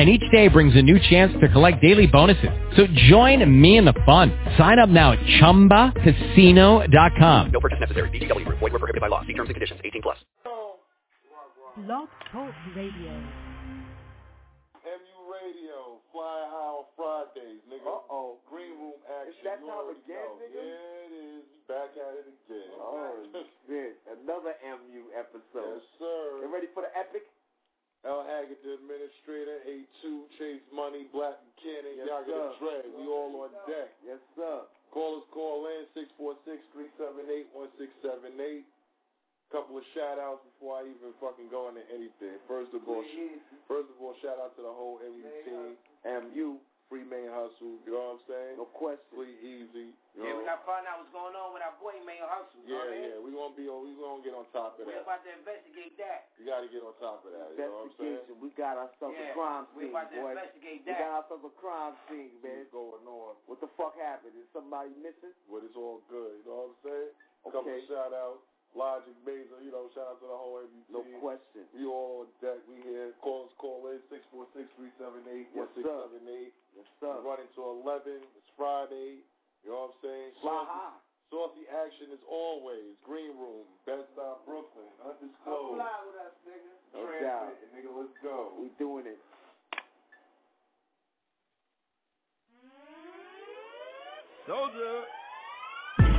and each day brings a new chance to collect daily bonuses. So join me in the fun. Sign up now at ChumbaCasino.com. No purchase necessary. VGW. Void were prohibited by law. See terms and conditions. 18 plus. Blog Talk Radio. MU Radio, Fly High on Fridays, nigga. Uh-oh. Green Room action. It's that You time already again, know. nigga? Yeah, it is. Back at it again. Oh, shit. Another MU episode. yes, sir. You ready for the epic? L. Haggard, the administrator, A2, Chase Money, Black Buchanan, Yes, Yaga. Dread. We all on deck. Yes, sir. Call us, call in, 646-378-1678. Couple of shout outs before I even fucking go into anything. First of all, first of all, shout out to the whole MU team. MU, free main hustle, you know what I'm saying? No question. Free easy. You Yeah, know? we got to find out what's going on with our boy Mayor Hustle. Yeah, you know what I mean? yeah, we gonna be on, we gonna get on top of that. We're about to investigate that. You gotta get on top of that. You know what I'm saying? We got ourselves yeah, a crime we're scene, about to boy. investigate that. We got ourselves a crime scene, man. What's going on? What the fuck happened? Is somebody missing? But it's all good. You know what I'm saying? Couple Okay. of shout outs. Logic Basil, you know, shout out to the whole MU No question. We all on deck. We here. Call us, call in 646-378-1678. Yes, We're sir. running to 11. It's Friday. You know what I'm saying? Fly Saucy- high. Saucy action is always Green Room, Best Stop Brooklyn, undisclosed. with us, nigga. No Transit, doubt. nigga, let's go. We doing it. Soldier.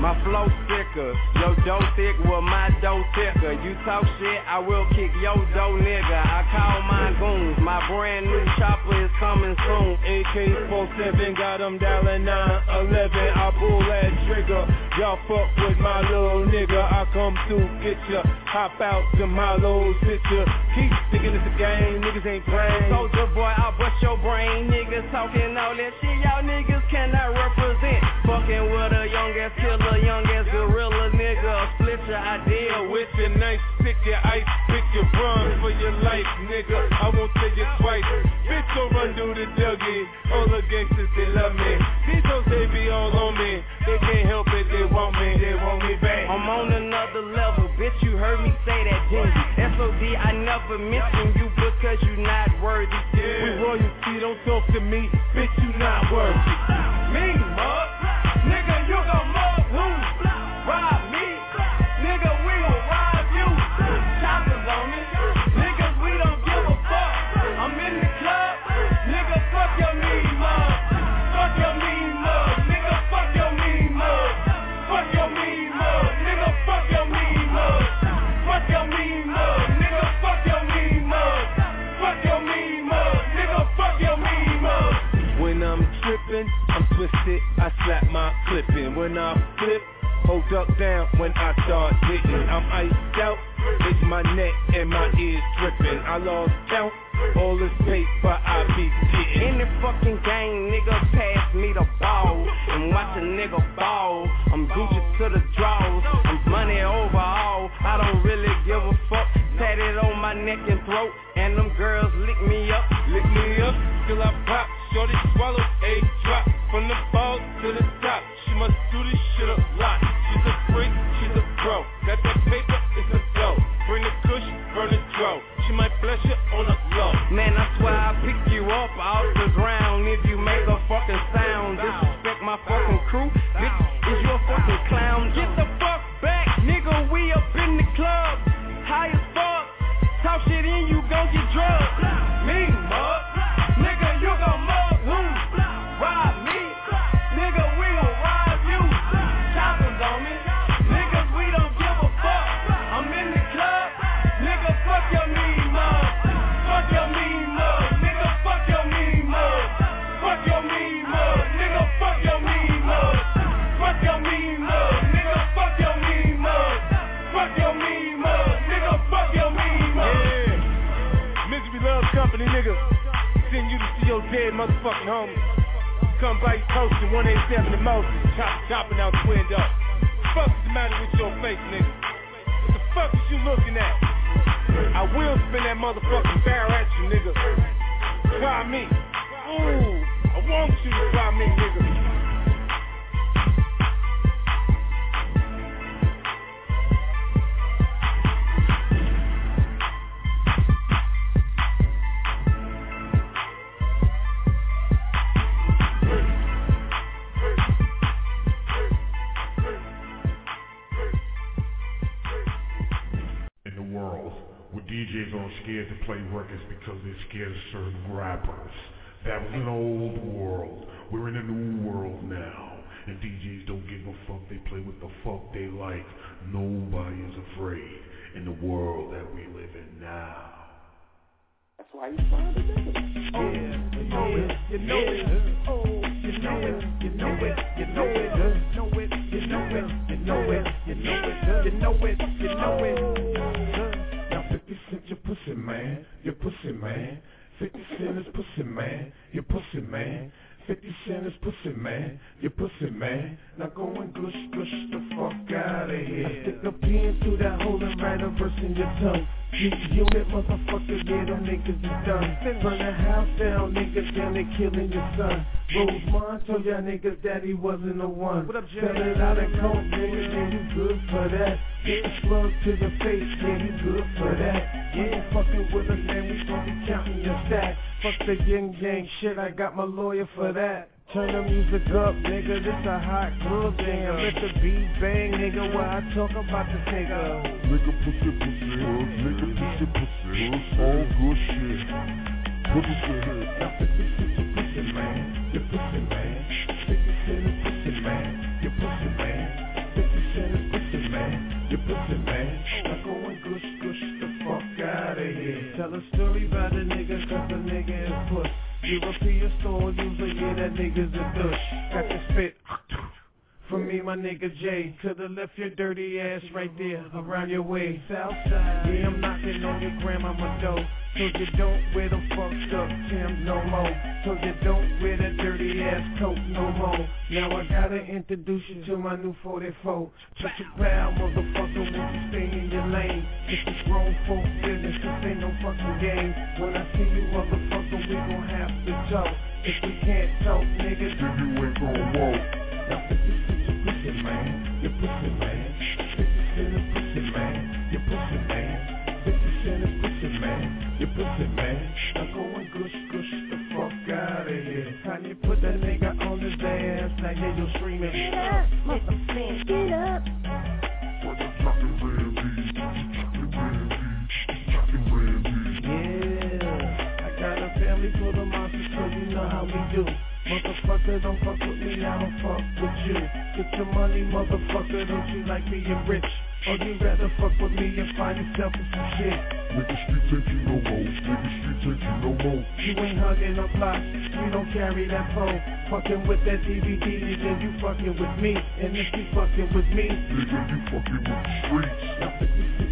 My flow thicker, yo dough thick with my dough thicker. You talk shit, I will kick yo dough nigga. I call my goons, my brand new chopper is coming soon. AK-47 got them dialing 911. I pull that trigger. Y'all fuck with my little nigga. I come through, get ya. Hop out to my little sister. Keep sticking to the game. Niggas ain't playing. Soldier boy, I'll bust your brain. Niggas talking all that shit, y'all niggas cannot represent. Fucking with a young ass killer, young ass gorilla nigga. Split your idea with your nice, pick your ice, pick your run for your life, nigga. I won't tell it twice. Bitch, go run through the Dougie. All the gangsters, they love me. These hoes, they be all on me. They can't help it, they want me, they want me back. I'm on another level, bitch. You heard me say that, Gingy. SOD, I never mention you because you not worthy. We royalty, don't talk to me, bitch, you not worthy. I'm I slap my clipping. When I flip, hold up down when I start hitting. I'm iced out, it's my neck and my ears dripping. I lost count, all this paper I be getting. In the fucking game, nigga, pass me the ball and watch a nigga ball. I'm Gucci to the draws, I'm money overall. I don't really give a fuck. Tatted on my neck and throat, and them girls lick me up. Lick me up till I pop. Shorty swallow one. What up, Jay? Sell it out of coke, nigga, yeah, you good for that. Get the slug to your face, yeah, you good for that. You ain't fucking with us, man, we gon' be counting your stats. Fuck the yin yang shit, I got my lawyer for that. Turn the music up, nigga, this a hot club, damn. Let the beat bang, nigga, while I talk about this nigga. Nigga pussy pussy, nigga pussy pussy, all good shit. Pussy shit. Now 50 Cent, your pussy man, your pussy that nigga's a douche. Got the spit. For me, my nigga Jay, could've left your dirty ass right there around your way. Southside, yeah, I'm knocking on your grandmama door. So you don't wear them fucked up Tim no more. So you don't wear that dirty ass coat no more. Now I gotta introduce you to my new 44. Check your pal, motherfucker, won't you stay in your lane? This is grown folk business, this ain't no fucking game. When I see you, motherfucker, we gon' have to talk. If we can't talk, nigga, Then you ain't gon' walk. Now 50 Cent, your pussy man, your pussy man. Yourself in some shit? Nigga street take you no more, nigga street take you no more. You ain't hugging no block, you don't carry that phone. Fucking with that DVD, nigga, you fucking with me. And if you fucking with me, Nigga, you fucking with the streets.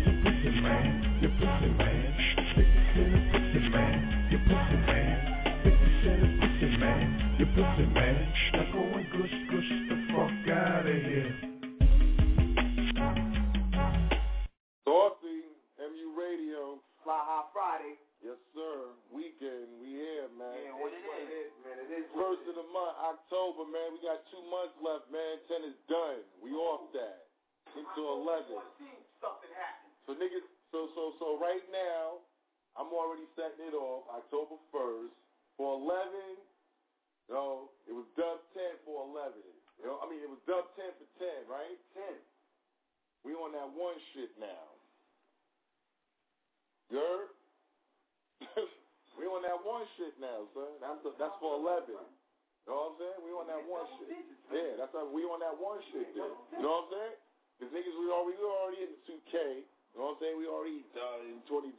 Saying? We already uh, in 20.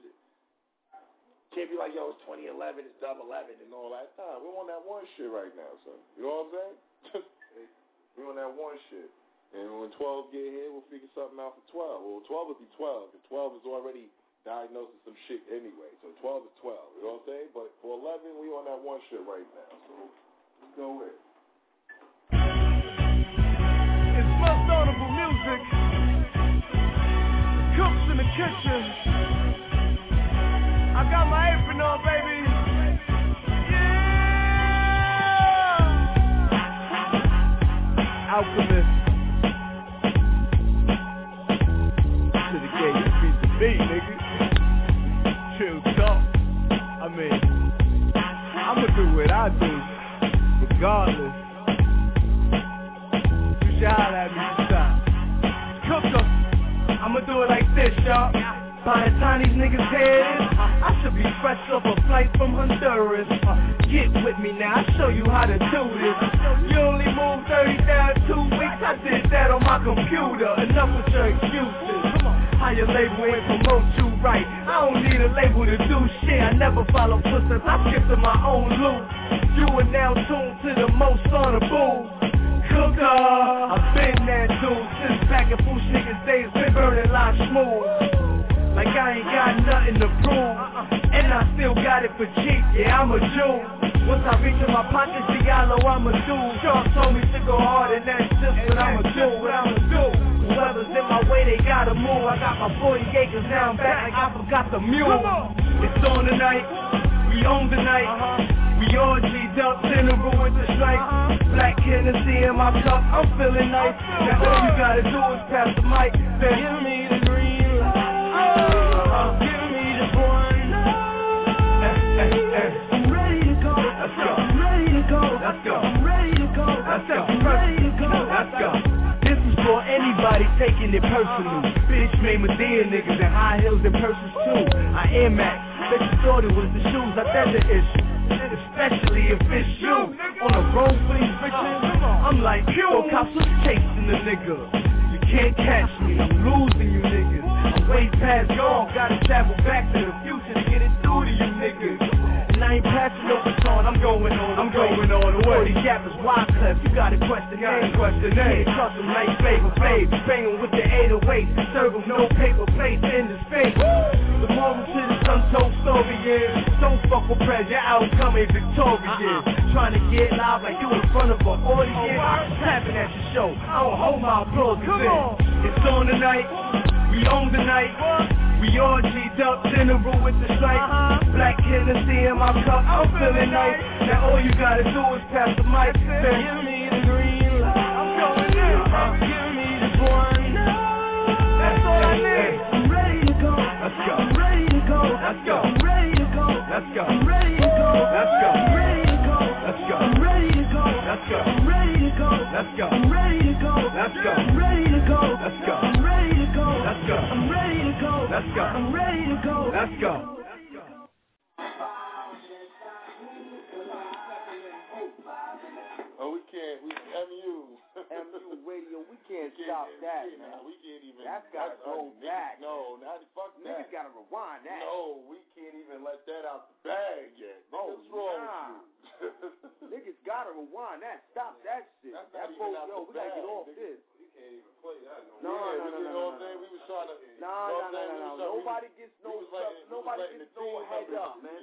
Can't be like yo, it's 2011, it's dub 11 and all that. Nah, we're on that one shit right now, son. You know what I'm saying? we're on that one shit. And when 12 get here, we'll figure something out for 12. Well, 12 will be 12. And 12 is already diagnosed with some shit anyway. So 12 is 12. You know what I'm saying? But for 11, we on that one shit right now. So let's go with it. It's most notable music. Cooks in the kitchen. I got my apron on, baby. Yeah. Alchemist. To the gate, this beats the beat, nigga. Chill talk. I mean, I'ma do what I do, regardless. You holler at me I'ma do it like this, y'all. By the time these niggas head I should be fresh off a flight from Honduras. Get with me now, I'll show you how to do this. You only moved 30 down two weeks, I did that on my computer. Enough with your excuses. How your label ain't promote you right. I don't need a label to do shit. I never follow footsteps, I skip to my own loop. You are now tuned to the most on the boo. Cooker, I've been that dude since back in Foolish Niggas days, been burning like smooth. Like I ain't got nothing to prove, and I still got it for cheap, yeah, I'm a Jew. Once I reach in my pockets, Diallo, I'm a dude. Sharp told me to go hard, and that's just what I'ma do, what I'ma do. Whoever's in my way, they gotta move. I got my 40 acres, now I'm back like I forgot the mule. It's on tonight, we own the night. We uh-huh. All G'd up in the room with the strike. Black Hennessy in my cup, I'm feeling nice. Now all you gotta do is pass the mic. Then give me the green light. Uh-huh. Give me the one. I'm ready to go. Let's go. I'm ready to go. Let's go. I'm ready to go. Let's go. I'm ready to go. Let's go. This is for anybody taking it personal. Bitch made Madea niggas in high heels and purses too. I am Max. Bet you thought it was the shoes. I bet the issue. Especially if it's you on the road for these bitches. I'm like, yo, cops was chasing the nigga. You can't catch me. I'm losing you niggas. I'm way past y'all, Gotta travel back to the I ain't passing no baton, I'm going on I'm going on the way. These yappers wide clef, you gotta question name. Question name. Trust them like flavor flav. Banging with the 808. Serve them no paper plates in the space. The moral to this untold story is Don't fuck with press, your outcome ain't victorious Trying to get live like you in front of an audience Clapping at your show, I don't hold my applause Come on. It's on tonight, we own the night We all G'd up, general with the stripe Black Hennessy in my cup, I'm feeling nice Now all you gotta do is pass the mic Then give me the green light I'm going in, uh-huh. give me the one That's all I need I'm ready to go Let's go. I'm ready to go. Let's go. I'm ready to go. Let's go. I'm ready to go. Let's go. I'm ready to go. Let's go. I'm ready to go. Let's go. I'm ready to go. Let's go. I'm ready to go. Let's go. I'm ready to go. Let's go. Let's go. I'm ready to go. Let's go. I'm ready to go. Let's go. FMU radio. We can't, we can't stop we that, man. We can't even. That's gotta go un- back. No, not fuck that. Niggas gotta rewind that. No, we can't even let that out the bag yet. Oh, What's wrong nah. niggas gotta rewind that. Stop yeah. that shit. That's that boat, yo, we gotta get off niggas, this. We can't even play that. No, no, yeah, no, no, no, no, no. We was trying to. Nah, nah, nah, nah, nah. Nobody gets no. Nobody gets no heads up, man.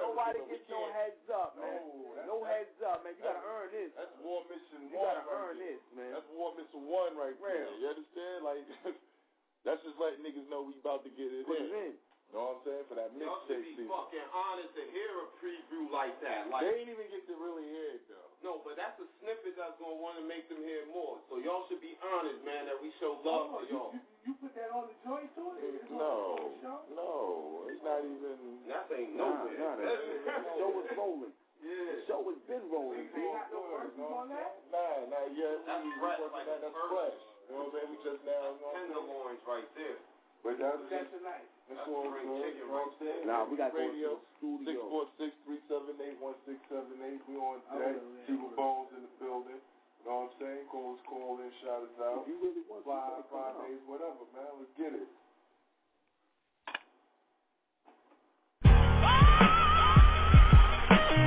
Nobody gets no heads up, man. No heads up, man. You gotta earn this. That's war mission. You gotta earn this this, man. That's War Mission One right there. You understand? Like, that's just letting niggas know we about to get it Put in. it in. Know what I'm saying? For that Y'all should mixtape be fucking honest to hear a preview like that. Like, They ain't even get to really hear it though. no, but that's a snippet that's gonna want to make them hear more. So y'all should be honest, man, that we show love oh, to y'all. You put that on the joint too? No, no, it's not even. That ain't Nah, nowhere. nah, the the show is rolling. The yeah. show has been rolling, B. Nah, not yet. That's we, we fresh, like on a that's fresh. You know what I'm saying? We just now. You know what I'm? Tenderloins right there. But that's That's tonight. That's That's all great chicken You know what I'm saying? Nah, we gotta go to Radio. the studio. Six four six three seven eight one six seven eight. We on I deck. will, yeah, Keep I will. Bones in the building. You know what I'm saying? Call us, call in, shout us out. If you really want to, Five, come five out. days, whatever, man. Let's get it.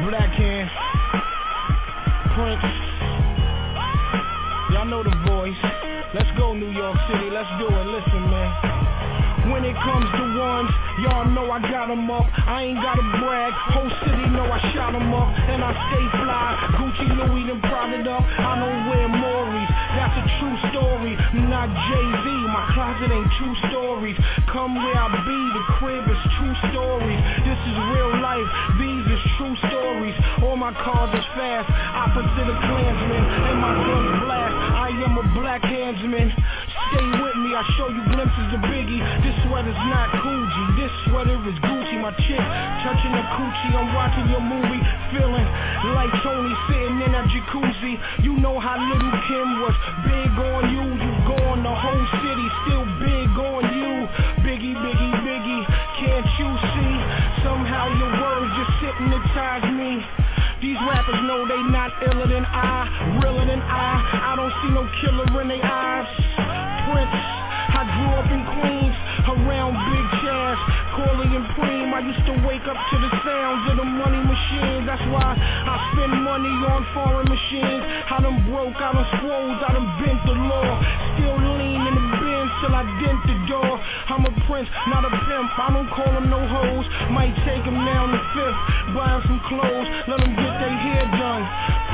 Black Hand, Prince. Y'all know the voice. Let's go, New York City. Let's do it. Listen, man. When it comes to ones, y'all know I got 'em up. I ain't gotta brag, whole city know I shot 'em up. And I stay fly, Gucci, Louis, and Prada up. I don't wear Maury's, that's a true story. Not Jay-Z, my closet ain't true stories. Come where I be, the crib is true stories. This is real life, these is true stories. All my cars is fast, opposite of Klansmen, and my guns blast. I am a black handsman. Stay with me, I show you glimpses of Biggie. This sweater's not Coogi, this sweater is Gucci. My chick touching the coochie, I'm watching your movie, feeling like Tony sitting in that jacuzzi. You know how little Kim was big on you. You gone, the whole city still big on iller than I, realer than I. I don't see no killer in their eyes. Prince, I grew up in Queens, around Big Chaz, Corley and Preem. I used to wake up to the sounds of the money machines. That's why I spend money on foreign machines. I done broke, I done swole, I done bent the law. Still lean in the till I dent the door. I'm a prince, not a pimp. I don't call them no hoes. Might take them down the fifth, Buy buy 'em some clothes, let them get their hair done.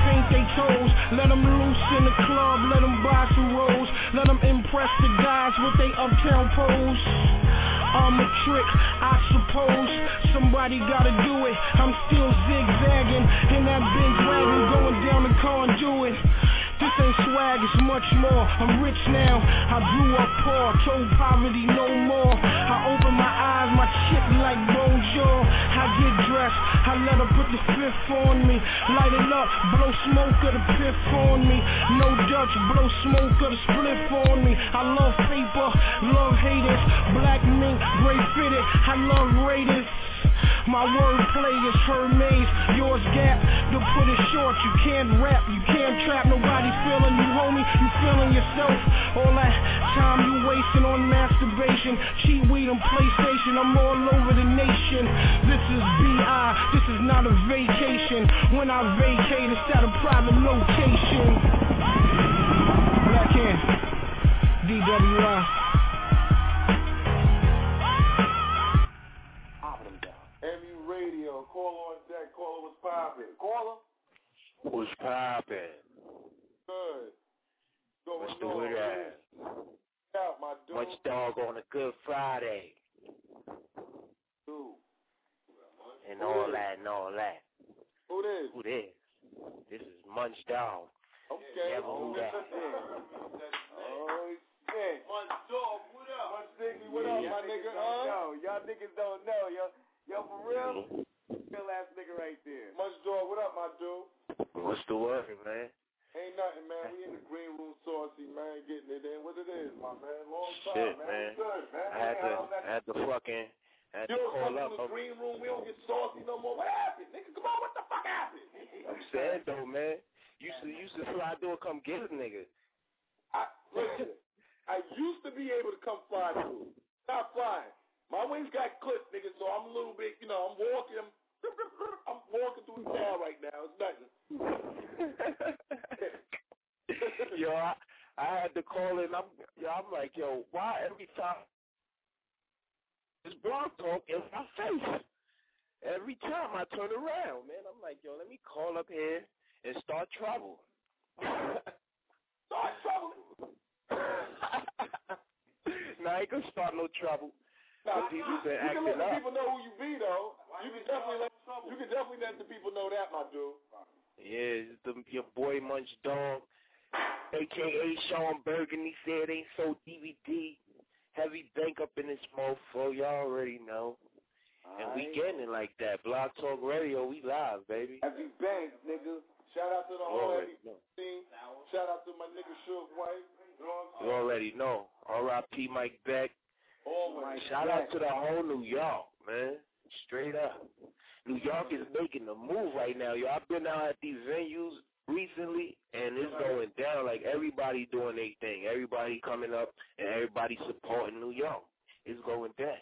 Paint their toes, let them loose in the club, let them buy some rolls, let them impress the guys with they uptown pose. I'm a trick, I suppose somebody gotta do it. I'm still zigzagging in that big wagon going down the conduit. This swag, it's much more. I'm rich now. I grew up poor, told poverty no more. I open my eyes, my chick like bonjour. I get dressed, I let her put the fifth on me. Light it up, blow smoke of the piff on me. No Dutch, blow smoke of the spliff on me. I love paper, love haters. Black mink, gray fitted. I love Raiders. My wordplay is Hermes, yours gap. To put it short, you can't rap, you can't trap. Nobody feeling you, homie. You feeling yourself. All that time you wasting on masturbation, cheat weed and PlayStation. I'm all over the nation. This is BI, this is not a vacation. When I vacate, it's at a private location. Black hand, DWI. Radio, call on deck, caller was popping. Caller? What's poppin'? Good. Going What's the on? word at? Out, my dude. Munch Dog on a good Friday. Dude. And Who all this? that and all that. Who this? Who this? This is Munch Dog. Okay. Never who that. Oh, shit. Munch Dog, what up? Munch Diggy, what up, my nigga? Huh? Yo, y'all niggas don't know, yo. Yo, for real? Real ass nigga right there. Munch Dog, what up, my dude? What's the word, man? Ain't nothing, man. We in the green room saucy, man, getting it in. What it is, my man. Long time, Shit, man. man. Good, man. I had to, How I had to fucking, I had You to don't call come up. to the green room, we don't get saucy no more. What happened? Nigga, come on, what the fuck happened? I'm saying though, man. Used to, used to fly through come get a nigga. I, listen, I used to be able to come fly through. Not flying. My wings got clipped, nigga, so I'm a little bit, you know, I'm walking, I'm, I'm walking through the town right now. It's nothing. yo, I, I had to call in. I'm, yo, I'm like, yo, why every time this blog talk in my face? Every time I turn around, man, I'm like, yo, let me call up here and start trouble. Start trouble. now I gonna start no trouble. Nah, But people been you can let the people know who you be, though. You can definitely let you can definitely let the people know that, my dude. Yeah, the, your boy Munch Dog, aka Sean Burgundy said ain't so DVD. Heavy bank up in this mofo, y'all already know. And we getting it like that. Blog Talk Radio, we live, baby. Heavy bank, nigga. Shout out to the whole already heavy know. team. Shout out to my nigga Shook White. You know what I'm You saying? already know. R.I.P. Mike Beck. Always. Shout out to the whole New York, man. Straight up. New York is making the move right now. Yo, I've been out at these venues recently, and it's going down. Like everybody doing their thing. Everybody coming up, and everybody supporting New York. It's going down.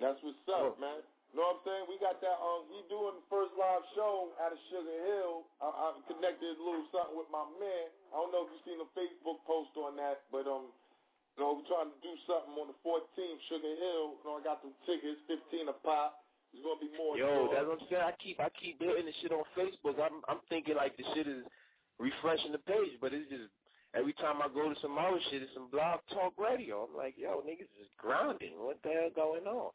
That's what's up, man. You Know what I'm saying? We got that. Um, we doing the first live show out of Sugar Hill. I, I connected a little something with my man. I don't know if you seen the Facebook post on that, but um, You know, we're trying to do something on the 14th, Sugar Hill. You know, I got them tickets, 15 a pop. There's gonna be more. Yo, tours. that's what I'm saying. I keep I keep hitting the shit on Facebook. I'm I'm thinking like the shit is refreshing the page, but it's just every time I go to some other shit, it's some blog talk radio. I'm like, yo, niggas is grounding. What the hell going on?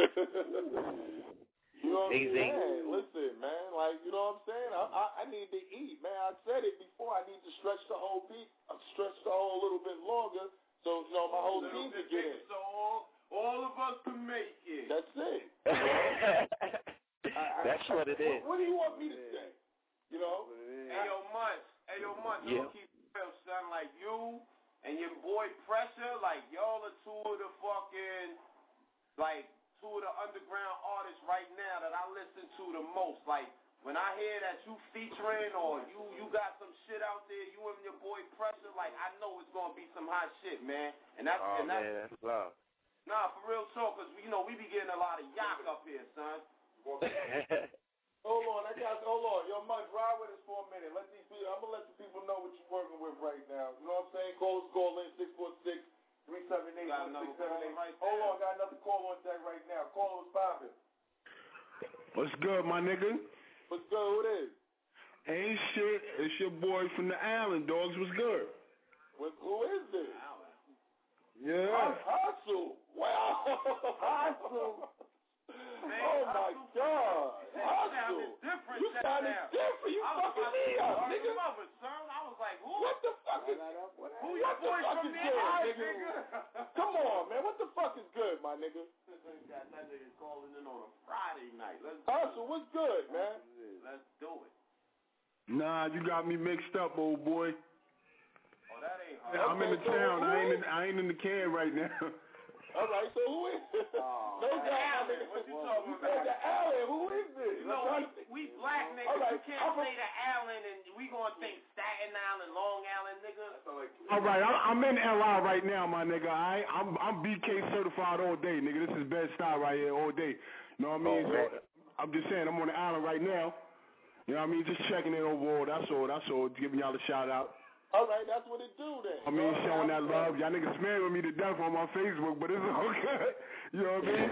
You know what I'm saying? Listen, man, like you know what I'm saying? I, I I need to eat, man. I said it before. I need to stretch the whole beat, uh, stretch the whole a little bit longer, so you know my whole team can get in. So all, all of us can make it. That's it. That's what it is. What, what do you want me to say? You know? Hey yo, Munch. Hey yo, Munch. Yeah. You keep it real, son. Like you and your boy Pressure, like y'all are two of the fucking, like two of the underground artists right now that I listen to the most. Like when I hear that you featuring or you you got some shit out there, you and your boy Pressure, like I know it's gonna be some hot shit, man. And that's Oh and that's man, that's love. nah for real talk, cause you know we be getting a lot of yak up here, son. Hold on, I got hold on. Yo, Munch, ride with us for a minute. Let these people I'm gonna let the people know what you're working with right now. You know what I'm saying? Call us call in six four six three seven eight Got one another six seven eight. call right Hold on, got another call on deck right now. Call us popping. What's good, my nigga? What's good? Who it is? Ain't shit. It's your boy from the island, dogs. What's good? What, who is this? Yeah. Hustle. Wow. Hustle. Oh my God. Hustle. different You just sounded different. You I was fucking about me to up, argue nigga. over, son. I was like, who? What the fuck is Who your what the boy fuck from is the good, house, nigga? nigga? Come on, man. What the fuck is good, my nigga? Got that nigga calling in on a Friday night. Let's Hustle, what's good, man? let's do it. Nah, you got me mixed up, old boy. Oh, that ain't I'm in the town. I ain't in, I ain't in the can right now. All right, so who is this? Oh, no doubt, Allen, what you talking You said about? the Allen. Who is this? You know, I'm we, we black niggas, All right, you can't I'm a- the Allen and we gonna think Staten Island, Long Island, nigga. All right, I, I'm in LI right now, my nigga. I I'm I'm BK certified all day, nigga. This is best style right here all day. You know what I mean? Oh, So. I'm just saying, I'm on the island right now. You know what I mean? Just checking in overall. That's all. That's all. Giving y'all a shout out. All right, that's what it do then. I mean, showing that love. Y'all niggas smearing me to death on my Facebook, but it's all good. You know what I mean?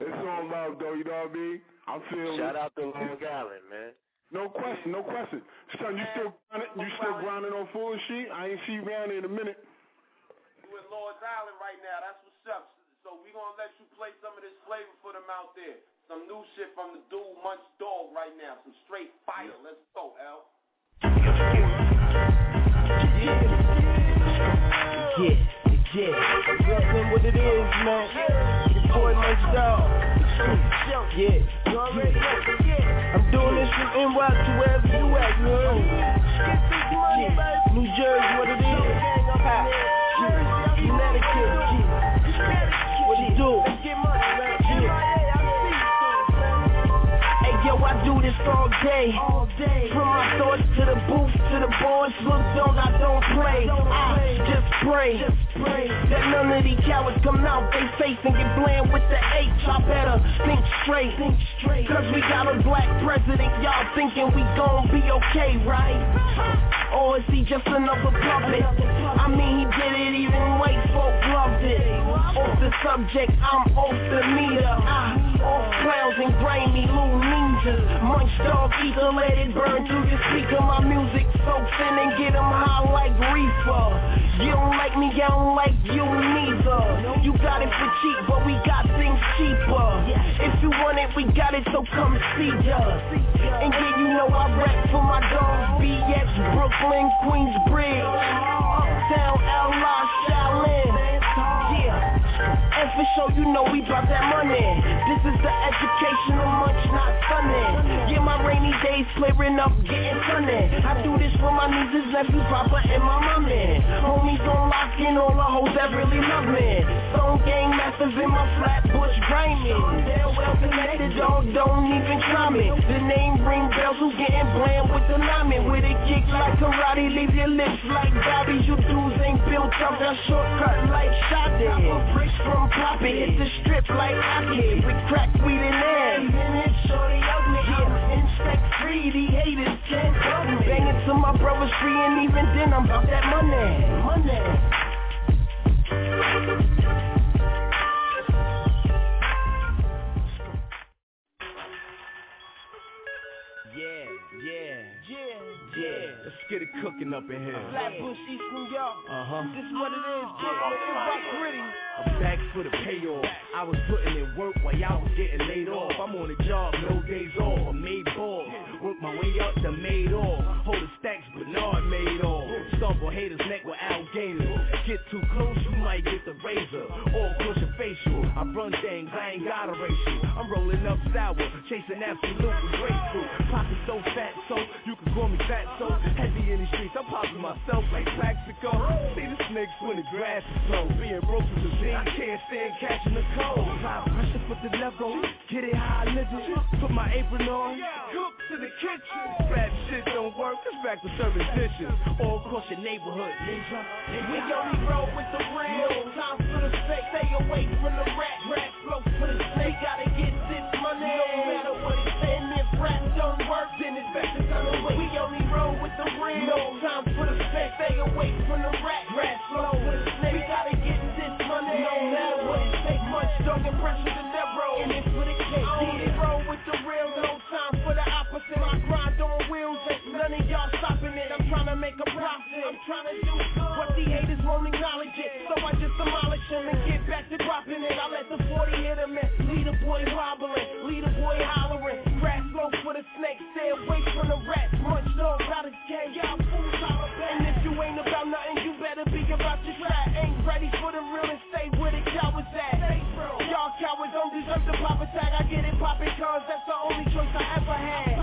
It's all love, though. You know what I mean? I feel Shout out to Long Island, man. No question, no question. Son, you still grinding, you still grinding on full sheet? I ain't see you around in a minute. You in Lord's Island right now. That's what's up. So we gonna let you play some of this flavor for them out there. Some new shit from the dude Munch Dog right now. Some straight fire. Let's go, L. What it is, man. Boy. Yeah. I'm doing this from NY to wherever you at. New Jersey, what it is. Connecticut. What do? Yo, I do this all day. From my thoughts to the booth to the boards. Look, don't I don't play. I just pray that none of these cowards come out they face and get bland with the H. I better think straight. Cause we got a black president. Y'all thinking we gon' be okay, right? Or is he just another puppet? I mean, he did it even white folk it. Off the subject, I'm off the meter. I off clowns and grimy little ninjas. Munch dog ether, let it burn through your speaker. My music so thin and get 'em high like reefer. You don't like me, I don't like you neither. You got it for cheap, but we got things cheaper. If you want it, we got it, so come see us. And yeah, you know I rap for my dogs, BX, Brooklyn, Queensbridge, Uptown, LA, Shaolin. And for sure, you know we drop that money. This is the educational munch, not funny. Yeah, my rainy days clearing up, getting sunny. I do this for my nieces, nephews, papa, and my mommy. Homies on lock in all the hoes that really love me. Stone gang masters in my flat bush grimy. They're well connected, dog, don't even try me. The name ring bells, who getting bland with the lineman. With a kick like karate, leave your lips like Bobby. You dudes ain't built up, that shortcut like shot it. Bricks from poppin', hit the strip like Aki. With crack weed. Even if shorty. Insect free, the haters can't come me. My brother's free, and even then I'm that money. Money. Yeah, yeah, yeah, yeah. Let's get it cooking up in here. Flatbush, East New York. Uh huh. This is what it is. It's rock gritty. I'm back for the payoff. I was putting in work while y'all was getting laid off. I'm on the job, no days off. I made balls. Work way up to made off. Hold the stacks, Bernard Madoff. On haters' neck with alligators. Get too close, you might get the razor. Or push a facial. I run things, I ain't got a racial. I'm rolling up sour, chasing absolutely grapefruit. Pocket so fat, so you can call me fat, so heavy in the streets. I'm popping myself like Plaxico. See the snakes when the grass is low. Being broke is a thing, I can't stand catching the cold. High pressure for the level, get it how I live it. Put my apron on, cook to the kitchen. Rap shit don't work, it's back to serving dishes. All across your neighborhood, ninja. We only roll with the real. Time for the fake, stay away from the rat. Rat flow for the snake, gotta get this money. No matter what it's saying, if rap don't work, then it's back to the way. We only roll with the real. No time for the fake, stay away from the rat. Rat flow for the snake, we gotta get this money. No matter what it takes, Munch Dog and pressure. And it's opposite. I grind on wheels, ain't none of y'all stopping it. I'm trying to make a profit. I'm trying to do but the haters won't acknowledge it. So I just demolish them and get back to dropping it. I let the 40 hit him and lead a boy wobbling, lead a boy hollering. Grass slow for the snake, stay away from the rats. Dog out of game, y'all fools out of. And if you ain't about nothing, you better be about your track. Ain't ready for the real and stay where the cowards at. Y'all cowards don't deserve the pop attack. I get it poppin' cause that's the only choice I ever had.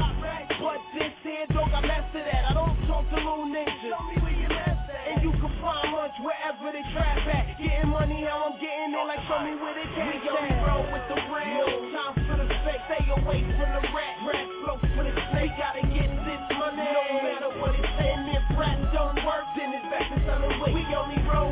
But this here dog, I master that. I don't talk to little ninjas. And you can find lunch wherever they trap at. Getting money, how I'm getting it, like show me where they cash at. We only roll with the real. Time for the fake, stay away from the rat. Rat flow for the snake, gotta get this money. No matter what it's saying, if rap don't work, then it's back to selling weight. We only roll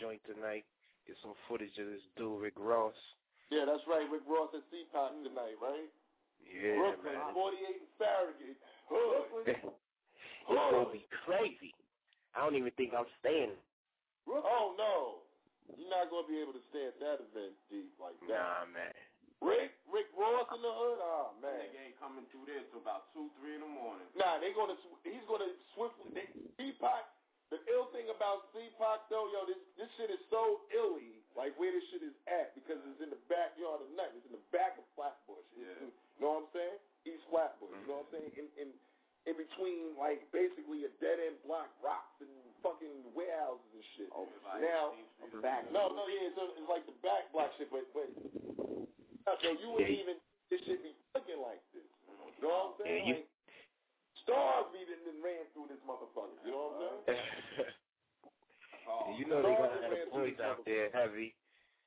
joint tonight. Get some footage of this dude, Rick Ross. Yeah, that's right. Rick Ross at CPAC tonight, right? Yeah, Brooklyn, man. 48 and Farragut. Hood. it's gonna be crazy. I don't even think I'm staying. Oh, no. You're not going to be able to stay at that event deep like that. Nah, man. Rick, Rick Ross in the hood? Oh, man. Nigga ain't coming through there till about 2, 3 in the morning. Nah, they gonna. He's gonna swiftly. They, CPAC. The ill thing about CPAC though, yo, this this shit is so illy. Like where this shit is at because it's in the backyard of nothing. It's in the back of Flatbush. It's, Yeah. You know what I'm saying? East Flatbush. You know what I'm saying? In in in between like basically a dead end block, rocks and fucking warehouses and shit. Oh, now, back. no, no, yeah, it's, it's like the back block shit, but but so you wouldn't even this shit be looking like this. You know what I'm saying? Yeah, you- like, stars even then ran through this motherfucker. You know what I'm saying? Oh, you know they gonna have the boys out there heavy.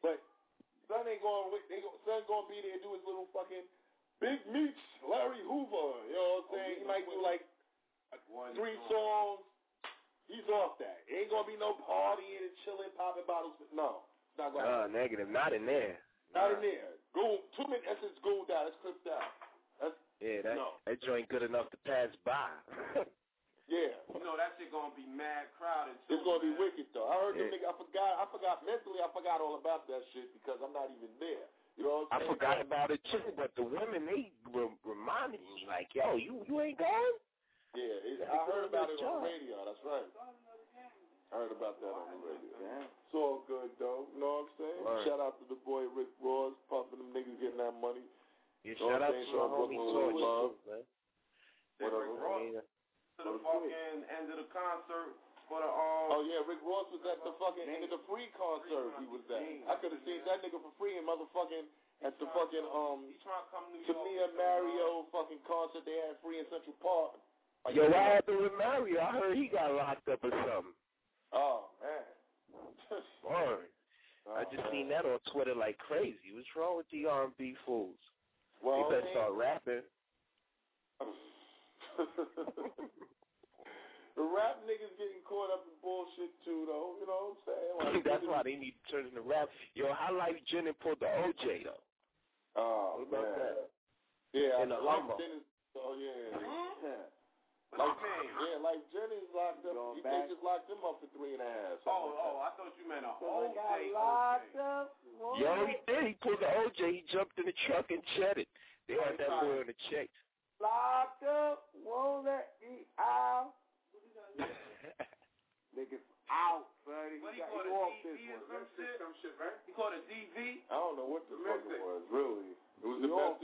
But son ain't going. with- They go, son going to be there and do his little fucking big meets Larry Hoover. You know what I'm saying? He might do like One three songs. He's off that. It ain't gonna be no partying and chilling, popping bottles. No, it's not gonna. Uh, negative, not in there. Not in there. Go two minutes. That's just gooned out. That's clipped out. That's Yeah, that No. that joint good enough to pass by. yeah. You know that shit gonna be mad crowded too. It's gonna be wicked though. I heard Yeah. the nigga. I forgot. I forgot mentally. I forgot all about that shit because I'm not even there. You know what I'm saying? I saying? forgot about it too, but the women they were reminding me like, yo, you you ain't going? Yeah, it, I heard about good it on the radio. That's right. I heard about that on the radio. It's all good though. You know what I'm saying? Word. Shout out to the boy Rick Ross, pumping them niggas getting that money. Yeah, Know shout out to my homie Torch love. too, man. What Rick up? Ross to the fucking end of the concert for the um. Oh yeah, Rick Ross was at the fucking end of the free concert. He was at. I could have seen that nigga for free in motherfucking at the fucking um He trying to come to New to York. me and Mario fucking concert they had free in Central Park. Like, Yo, what happened with Mario? I heard he got locked up or something. Oh man. Word. I just Oh, seen that on Twitter like crazy. What's wrong with the R&B fools? Well, they better start rapping. the rap niggas getting caught up in bullshit too, though. You know what I'm saying? Like, That's why they need to turn into rap. Yo, how Lyfe Jennings pulled the OJ though? Oh What about man. that? Yeah, In the like Humble. Jennings. Oh yeah. Mm-hmm. Like, What yeah, Lyfe Jennings locked up. Going He, back. they just locked him up for three and a half. Oh, oh, I thought you meant a So they got locked OJ. up. Whoa. Yo, he did. He pulled the OJ. He jumped in the truck and jetted. They Oh, had that tried. boy on the check. Locked up. Won't let me out. Niggas out, buddy. What he got called a off DV this or one. some shit? Some shit, right? He called a DV. I don't know what the fuck it was. Really, it was the best off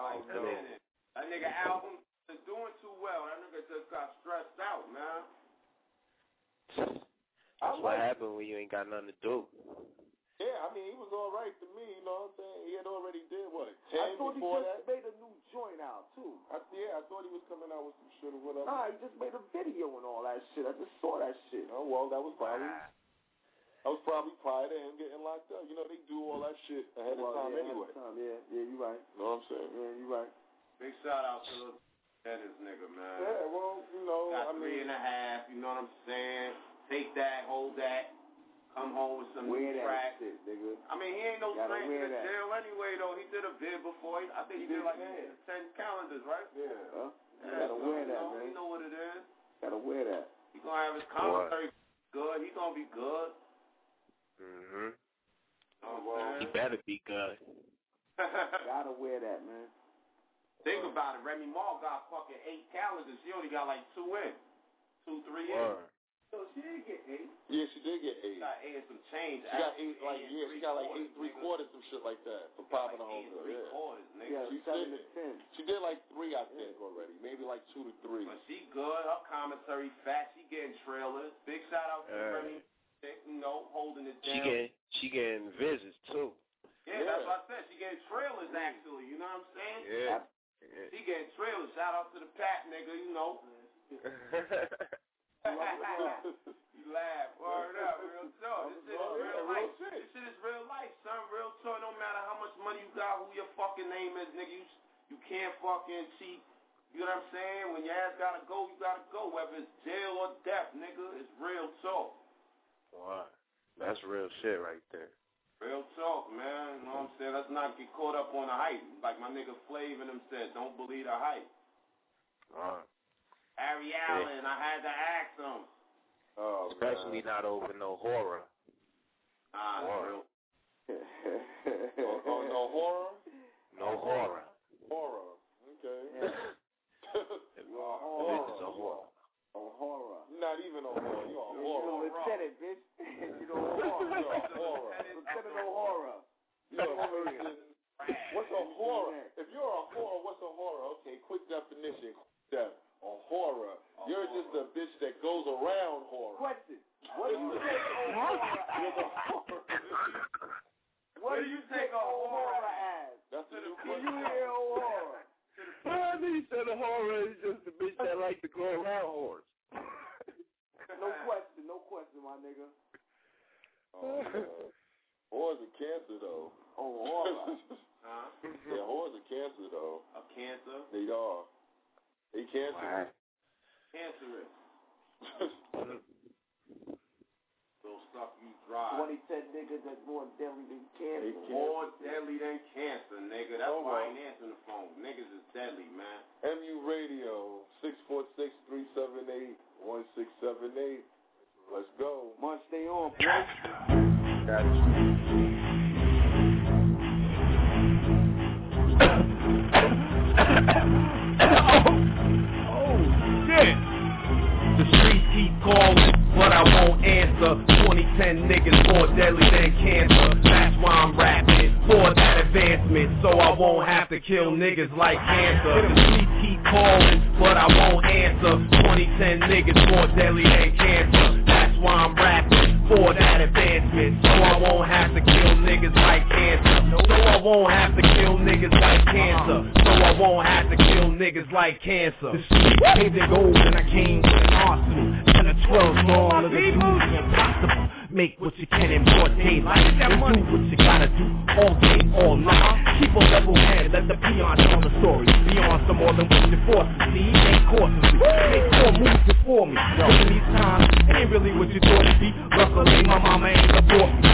I don't know. nigga- That nigga album is doing too well. That nigga just got stressed out, man. That's what happened when you ain't got nothing to do. Yeah, I mean, he was all right to me. You know what I'm saying? He had already did what I ten thought he before just that. made a new joint out too. I, yeah, I thought he was coming out with some shit or whatever. Nah, he just made a video and all that shit. I just saw that shit. Oh well, that was probably that was probably prior to him getting locked up. You know, they do all that shit ahead Well, of time yeah, anyway. ahead of time. Yeah, yeah, you right. You know what I'm saying? Yeah, you right. Big shout out to the Dennis nigga, man. Yeah, well, you know, Got I three mean, and a half, you know what I'm saying? Take that, hold that, come home with some Wear new that track. shit, nigga. I mean, he ain't no stranger to jail anyway, though. He did a bid before. I think he, He did did like ten. ten calendars, right? yeah. Huh? Yeah, gotta so, wear you that, know, man. He know what it is. Gotta wear that. He gonna have his commentary good. He gonna be good. Mm-hmm. You know He better be good. Gotta wear that, man. Think about it. Remy Ma got fucking eight calendars. She only got like two in. Two, three in. So she didn't get eight. Yeah, she did get She eight. got eight and some change. She got eight, like and yeah, she got like eight three quarters, some shit like that for Like popping a eight and home. three Yeah. quarters, nigga. Yeah, She seven did. to ten. She did like three, I think, already. Maybe like two to three. But she good. Her commentary fat. She getting trailers. Big shout out to Yeah. Remy. You know, holding it She down. getting she getting visits too. yeah, that's what I said. She getting trailers actually. You know what I'm saying? Yeah. She getting trailers. Shout out to the Pat nigga. You know. you laugh. Word up, real talk. This shit is real real life. This shit is real life, son. Real talk. No matter how much money you got, who your fucking name is, nigga. You you can't fucking cheat. You know what I'm saying? When your ass gotta go, you gotta go. Whether it's jail or death, nigga. It's real talk. wow. That's real shit right there. Real talk, man. You know what I'm saying? Let's not get caught up on the hype. Like my nigga Flav and them said, don't believe the hype. Wow. Harry Allen, I had to ask him. Oh, Especially not over no horror. Nah, Wow. real. Oh, oh, no horror. No horror. Horror. Okay. You a This is a horror. Horror. A horror. Not even a horror. You a You horror. know, lieutenant, bitch. you know, a horror. You're a horror. Lieutenant O'Hara. You're a. What's a horror? If you're a horror, what's a horror? Okay, quick definition. Def. A horror. You're just a bitch that goes around horror. Question. What do you take O'Hara as? What do you take O'Hara as? That's the new Do you hear O'Hara? I he said a horror is just a bitch that like to go around horse. No question, no question, my nigga. Oh, man. Whores are cancer, though. Oh, horror. Huh? yeah, whores are cancer, though. A cancer? They are. They cancer. Cancerous. Little stuff you dry. 2010 niggas that's more deadly than cancer. More deadly than cancer, nigga. That's Oh, why I well. ain't answering the phone. Niggas is deadly, man. MU Radio, 646-378-1678. Let's go. Must stay on, boy. Got you. Oh, shit. The streets keep calling, but I won't answer. 2010 niggas more deadly than cancer. That's why I'm rapping for that advancement. So I won't have to kill niggas like cancer Cause keep calling, but I won't answer. 2010 niggas more deadly than cancer. That's why I'm rapping for that advancement. So I won't have to kill niggas like cancer So I won't have to kill niggas like cancer So I won't have to kill niggas like cancer. The street paved in gold and I came to an arsenal Ten or twelve long, look at the impossible. Make what you can in broad daylight and do what you gotta do all day, all night. Keep a level head, let the peons tell the story. Beyond some more than what you forces. See, make courses. Make four moves before me. During these times, ain't really what you thought it'd be. Luckily, my mama ain't abort me.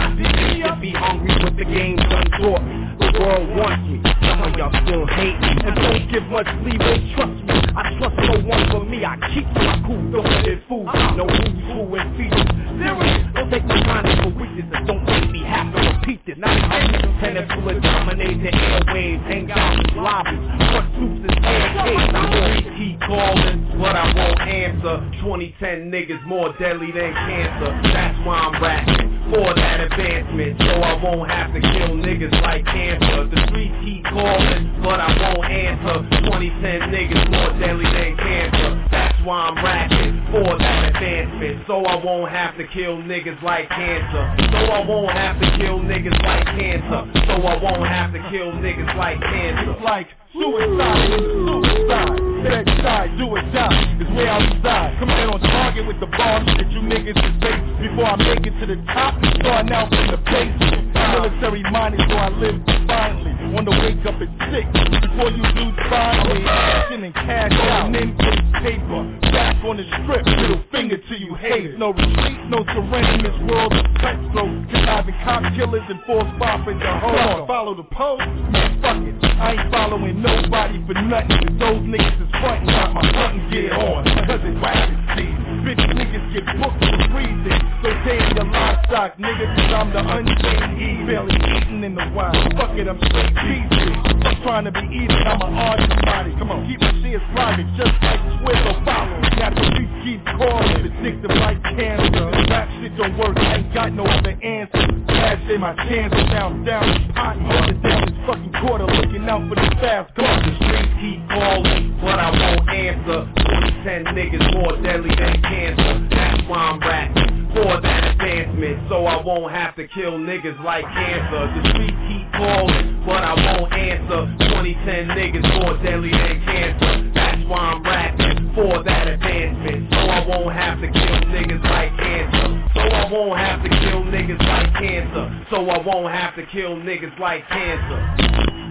Should be hungry with the game done taught me. The world wants me. Some of y'all still hate me and don't give much leeway. Trust me, I trust no one but me. I keep my cool, don't let it fool me. No who's who and features. Serious, don't take my kindness for weakness and don't make me have to repeat Not I'm peninsula dominate the airwaves, hang out in lobbies, front suits and staircase. I won't keep calling, but I won't answer. 2010 niggas more deadly than cancer. That's why I'm rapping for that advancement, so I won't have to kill niggas like cancer. The streets keep calling, but I won't answer. 2010 niggas more deadly than cancer. That's why I'm rapping for that advancement, so I won't have to kill niggas like cancer. So I won't have to kill niggas like cancer. So I won't have to kill niggas like cancer. Like suicide, suicide, side, do or die is where I reside. Coming in on target with the bars that you niggas can face before I make it to the top. Starting out from the base. Military minded, so I live defiantly. On the wake up at six before you do find me. And cash out, get paper. Back on the strip, middle finger to you haters. No retreat, no surrender in this world of cutthroat. Conniving cop killers and false prophets. Hold on, follow the post. Man, fuck it. I ain't following nobody for nothing. Those niggas is frontin', got my button get on. Cause it's rabbit season. Bitch niggas get booked for freezing. So damn your livestock, nigga, cause I'm the unchained E. Barely eating in the wild. Fuck it, I'm straight peasy. Trying to be easy, I'm an artist body. Come on, keep my shit private, just like Twitter follow. Got the streets keep calling, addictive like cancer. Rap shit don't work, I ain't got no other answer. Cash in my chances, down, down, pot, hold it down this fucking quarter, looking out for the fast. Come The streets keep calling, but I won't answer. 2010 niggas more deadly than cancer. That's why I'm rapping for that advancement, so I won't have to kill niggas like cancer. The streets keep calling, but I won't answer. 2010 niggas more deadly than cancer. That's why I'm rapping for that advancement, so I won't have to kill niggas like cancer. So I won't have to kill niggas like cancer. So I won't have to kill niggas like cancer.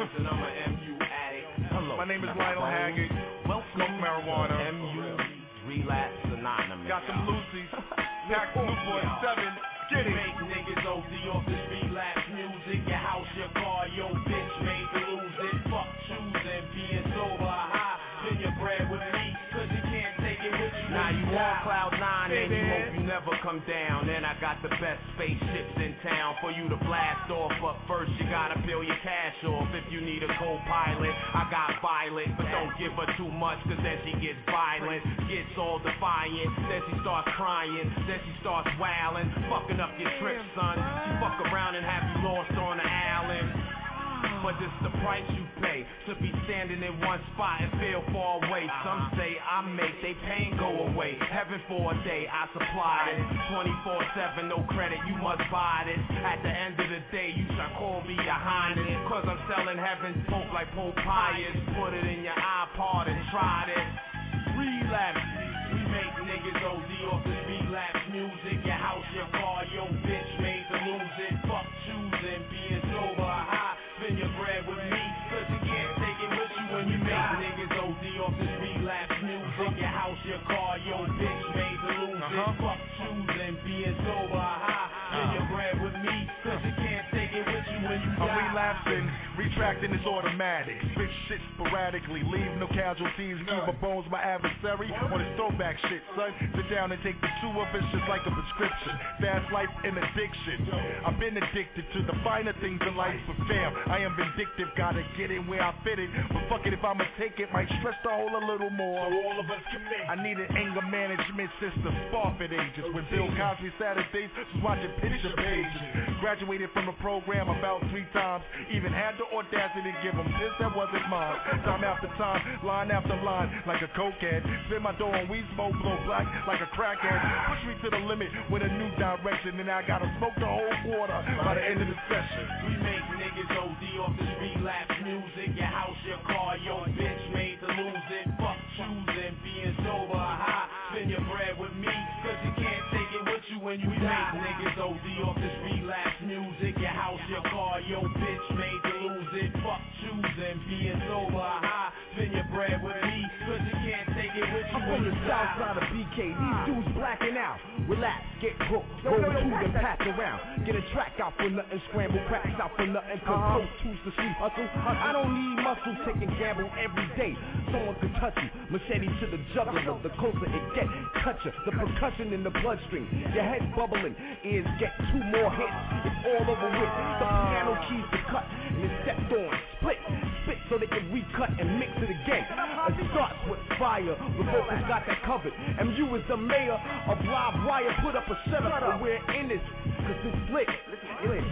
And I'm a MU addict. Hello. My name is Lionel Haggard. Well, smoke marijuana. MU relapse anonymous. Got some Lucy's. Pack come down. And I got the best spaceships in town for you to blast off. But first you gotta bill your cash off. If you need a co-pilot, I got Violet. But don't give her too much, cause then she gets violent. Gets all defiant, then she starts crying. Then she starts wailing, fucking up your trip, son. She fuck around and have you lost on the. But it's the price you pay to be standing in one spot and feel far away. Some uh-huh. say I make they pain go away. Heaven for a day, I supply it. 24-7, no credit, you must buy this. At the end of the day, you shall call me your highness. Cause I'm selling heaven's hope like Pope Pius. Put it in your iPod and try this. Relapse. We make niggas OD off this relapse music. Retracting is automatic. Spit shit sporadically. Leave no casualties. Give a bones my adversary on his throwback shit, son. Sit down and take the two of us just like a prescription. Fast life and addiction. I've been addicted to the finer things in life, but fam, I am vindictive. Gotta get it where I fit it. But fuck it, if I'ma take it, might stretch the hole a little more. So all of us make. I need an anger management system. Sparfit ages. When Bill Cosby Saturdays was watching picture pages. Graduated from the program about three times. Even had the audacity to give them this that wasn't mine. Time after time, line after line, like a cokehead. Spin my dough on weed smoke, blow black like a crackhead. Push me to the limit with a new direction, and I gotta smoke the whole quarter by the end of the session. We make niggas OD off this relapse music. Your house, your car, your bitch made to lose it. Fuck choosing, being sober high. Spend your bread with me, cause you can't take it with you when you we die. Make niggas OD off this relapse music. Your house, your car, your bitch made it. Fuck choosing, being sober high. Spend your bread with me, cause you can't take it with you I'm from the south side of BK. These dudes blacking out. Relax, get broke, roll two and pass around. Get a track out for nothing, scramble cracks out for nothing. Cause Uh-huh. tools to sleep hustle. I don't need muscle, taking gamble every day. Someone could touch you, machete to the jugular. The closer it get, cut you. The percussion in the bloodstream, your head bubbling. Ears get two more hits. It's all over with. The piano keys to cut and it's stepped on. Split, spit so they can recut and mix it again. It starts with fire. The vocals got that covered. MU is the mayor of Live Wire. Put up a setup and we're in this. Cause it's.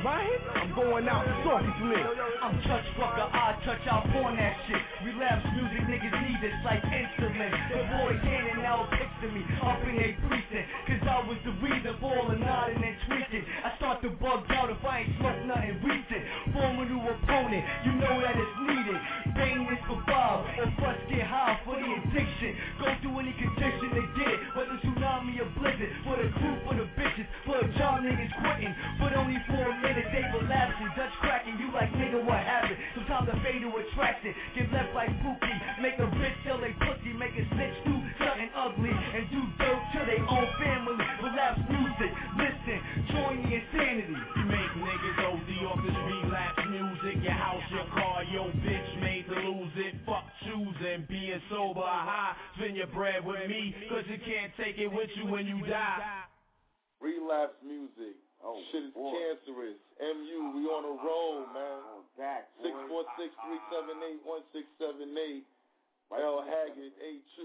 My hit, I'm going out. Saucy lit. I'm touch fucker, I touch out on that shit. Relapse music, niggas need this like instruments. The boys handing out pics to me up in their precinct. Cause I was the reason for all the nodding and tweaking. I start to bug out if I ain't smoke nothing recent. Form a new opponent, you know that it's needed. Bang this for Bob, or bust get high for the addiction. Go through any condition they get whether tsunami or blizzard. For the crew, for the bitches, for the job niggas quitting. But only for a minute they relapsing, Dutch cracking. You like nigga, what happened? Sometimes the fatal attraction get left like Pookie. Make a bitch tell they pussy, make a snitch do something ugly and do dirt to their own family. Relapse music, listen, join the insanity. You make niggas OD off this relapse music. Your house, your car, your bitch made to lose it. Fuck choosing, being sober or high. Spend your bread with me, cause you can't take it with you when you die. Relapse music. Oh, Shit is cancerous. MU, we on a roll, man. Six four six three seven eight one six seven eight. L Haggard, A2,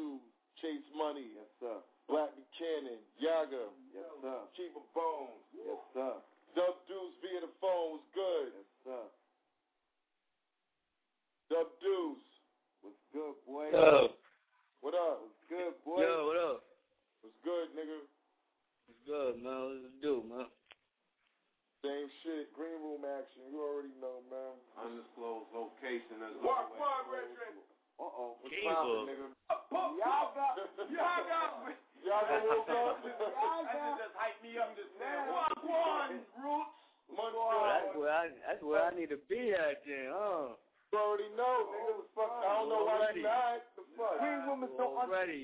Chase Money. Yes, sir. Black Buchanan, Yaga. Yes, sir. Chief of Bones. Yes, sir. Dub Deuce via the phone was good. Yes, sir. Dub Deuce. What's good, boy? Yo. What up? What's good, boy? Yo, what up? What's good, nigga? What's good, man? What's it do, man? Same shit. Green room action. You already know, man. Undisclosed location as Walk always. one, Richard. Uh-oh. What's Cable. poppin', nigga? Y'all got, y'all got, Y'all got what's up? y'all got. just hype me up just now. Walk one, Roots. Munch Oh, that's where I that's where I need to be at then, huh? You already know, nigga. The fuck? I don't know why Already. you not. The fuck? Green room is so Already.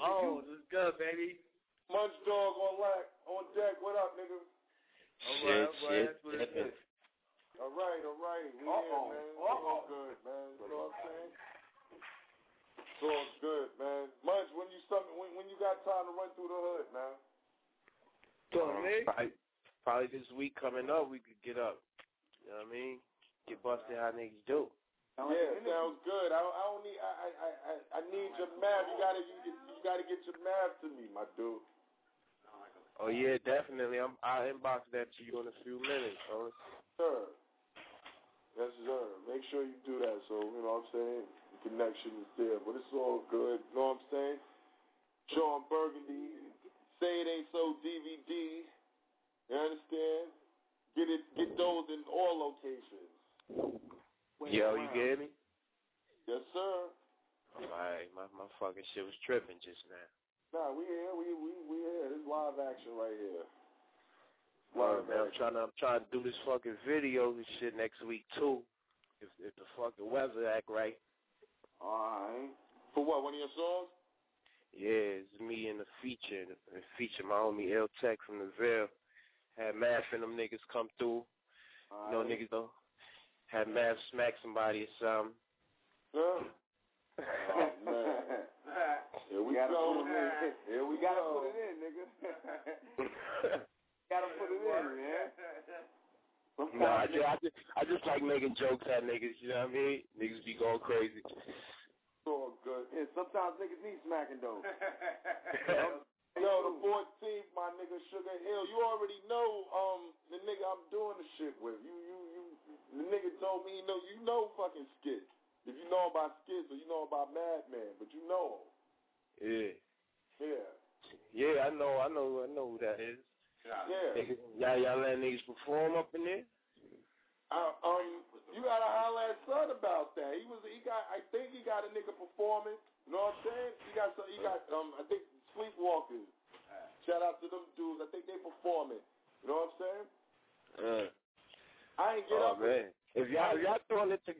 Bones, what's good, baby? Munch dog on lack on deck. What up, nigga? All right, all right, that's what it is. All right, all right. We Uh-oh. here, man. It's all good, man. You know what I'm saying? It's all good, man. Munch, when you something, when, when you got time to run through the hood, man? Doing me? Probably, probably this week coming up, we could get up. You know what I mean? Get busted how niggas do. Yeah, sounds good. I, I don't need. I, I, I, I- I need your math. You gotta, you, you gotta get your math to me, my dude. Oh yeah, definitely. I'm I'll inbox that to you in a few minutes, so Sir. Yes, sir. Make sure you do that. So you know what I'm saying. The connection is there, but it's all good. You know what I'm saying? Sean Burgundy, say it ain't so DVD. You understand? Get it, get those in all locations. Yo, you get me? Yes, sir. Alright, my my fucking shit was tripping just now. Nah, we here. We we we here. This live action right here. Word, man, I'm trying to I'm trying to do this fucking video and shit next week too. If if the fucking weather act right. Alright. For what? One of your songs? Yeah, it's me in the feature. The feature my homie L Tech from the Ville. Had math and them niggas come through. You know Alright. niggas though. had Mav smack somebody or something. Huh? Oh, man. Here we gotta go. Put it in. Here we gotta go. put it in, nigga. gotta put it in, man. No, I just, I just, I just like making jokes at niggas. You know what I mean? Niggas be going crazy. It's all good. And sometimes niggas need smacking though. Yo, the 14th, my nigga Sugar Hill. You already know um the nigga I'm doing the shit with. You you you the nigga told me you know you know fucking skit. If you know about skits or you know about Madman, but you know him. Yeah. Yeah. Yeah, I know, I know, I know who that is. Yeah. Y'all, y'all let niggas perform up in there? Uh, um, you gotta holler at Son about that. He was, he got, I think he got a nigga performing. You know what I'm saying? He got, some, he got, um, I think Sleepwalkers. Shout out to them dudes. I think they performing. You know what I'm saying? Uh, I ain't get oh up. man, if y'all, if y'all throwing it to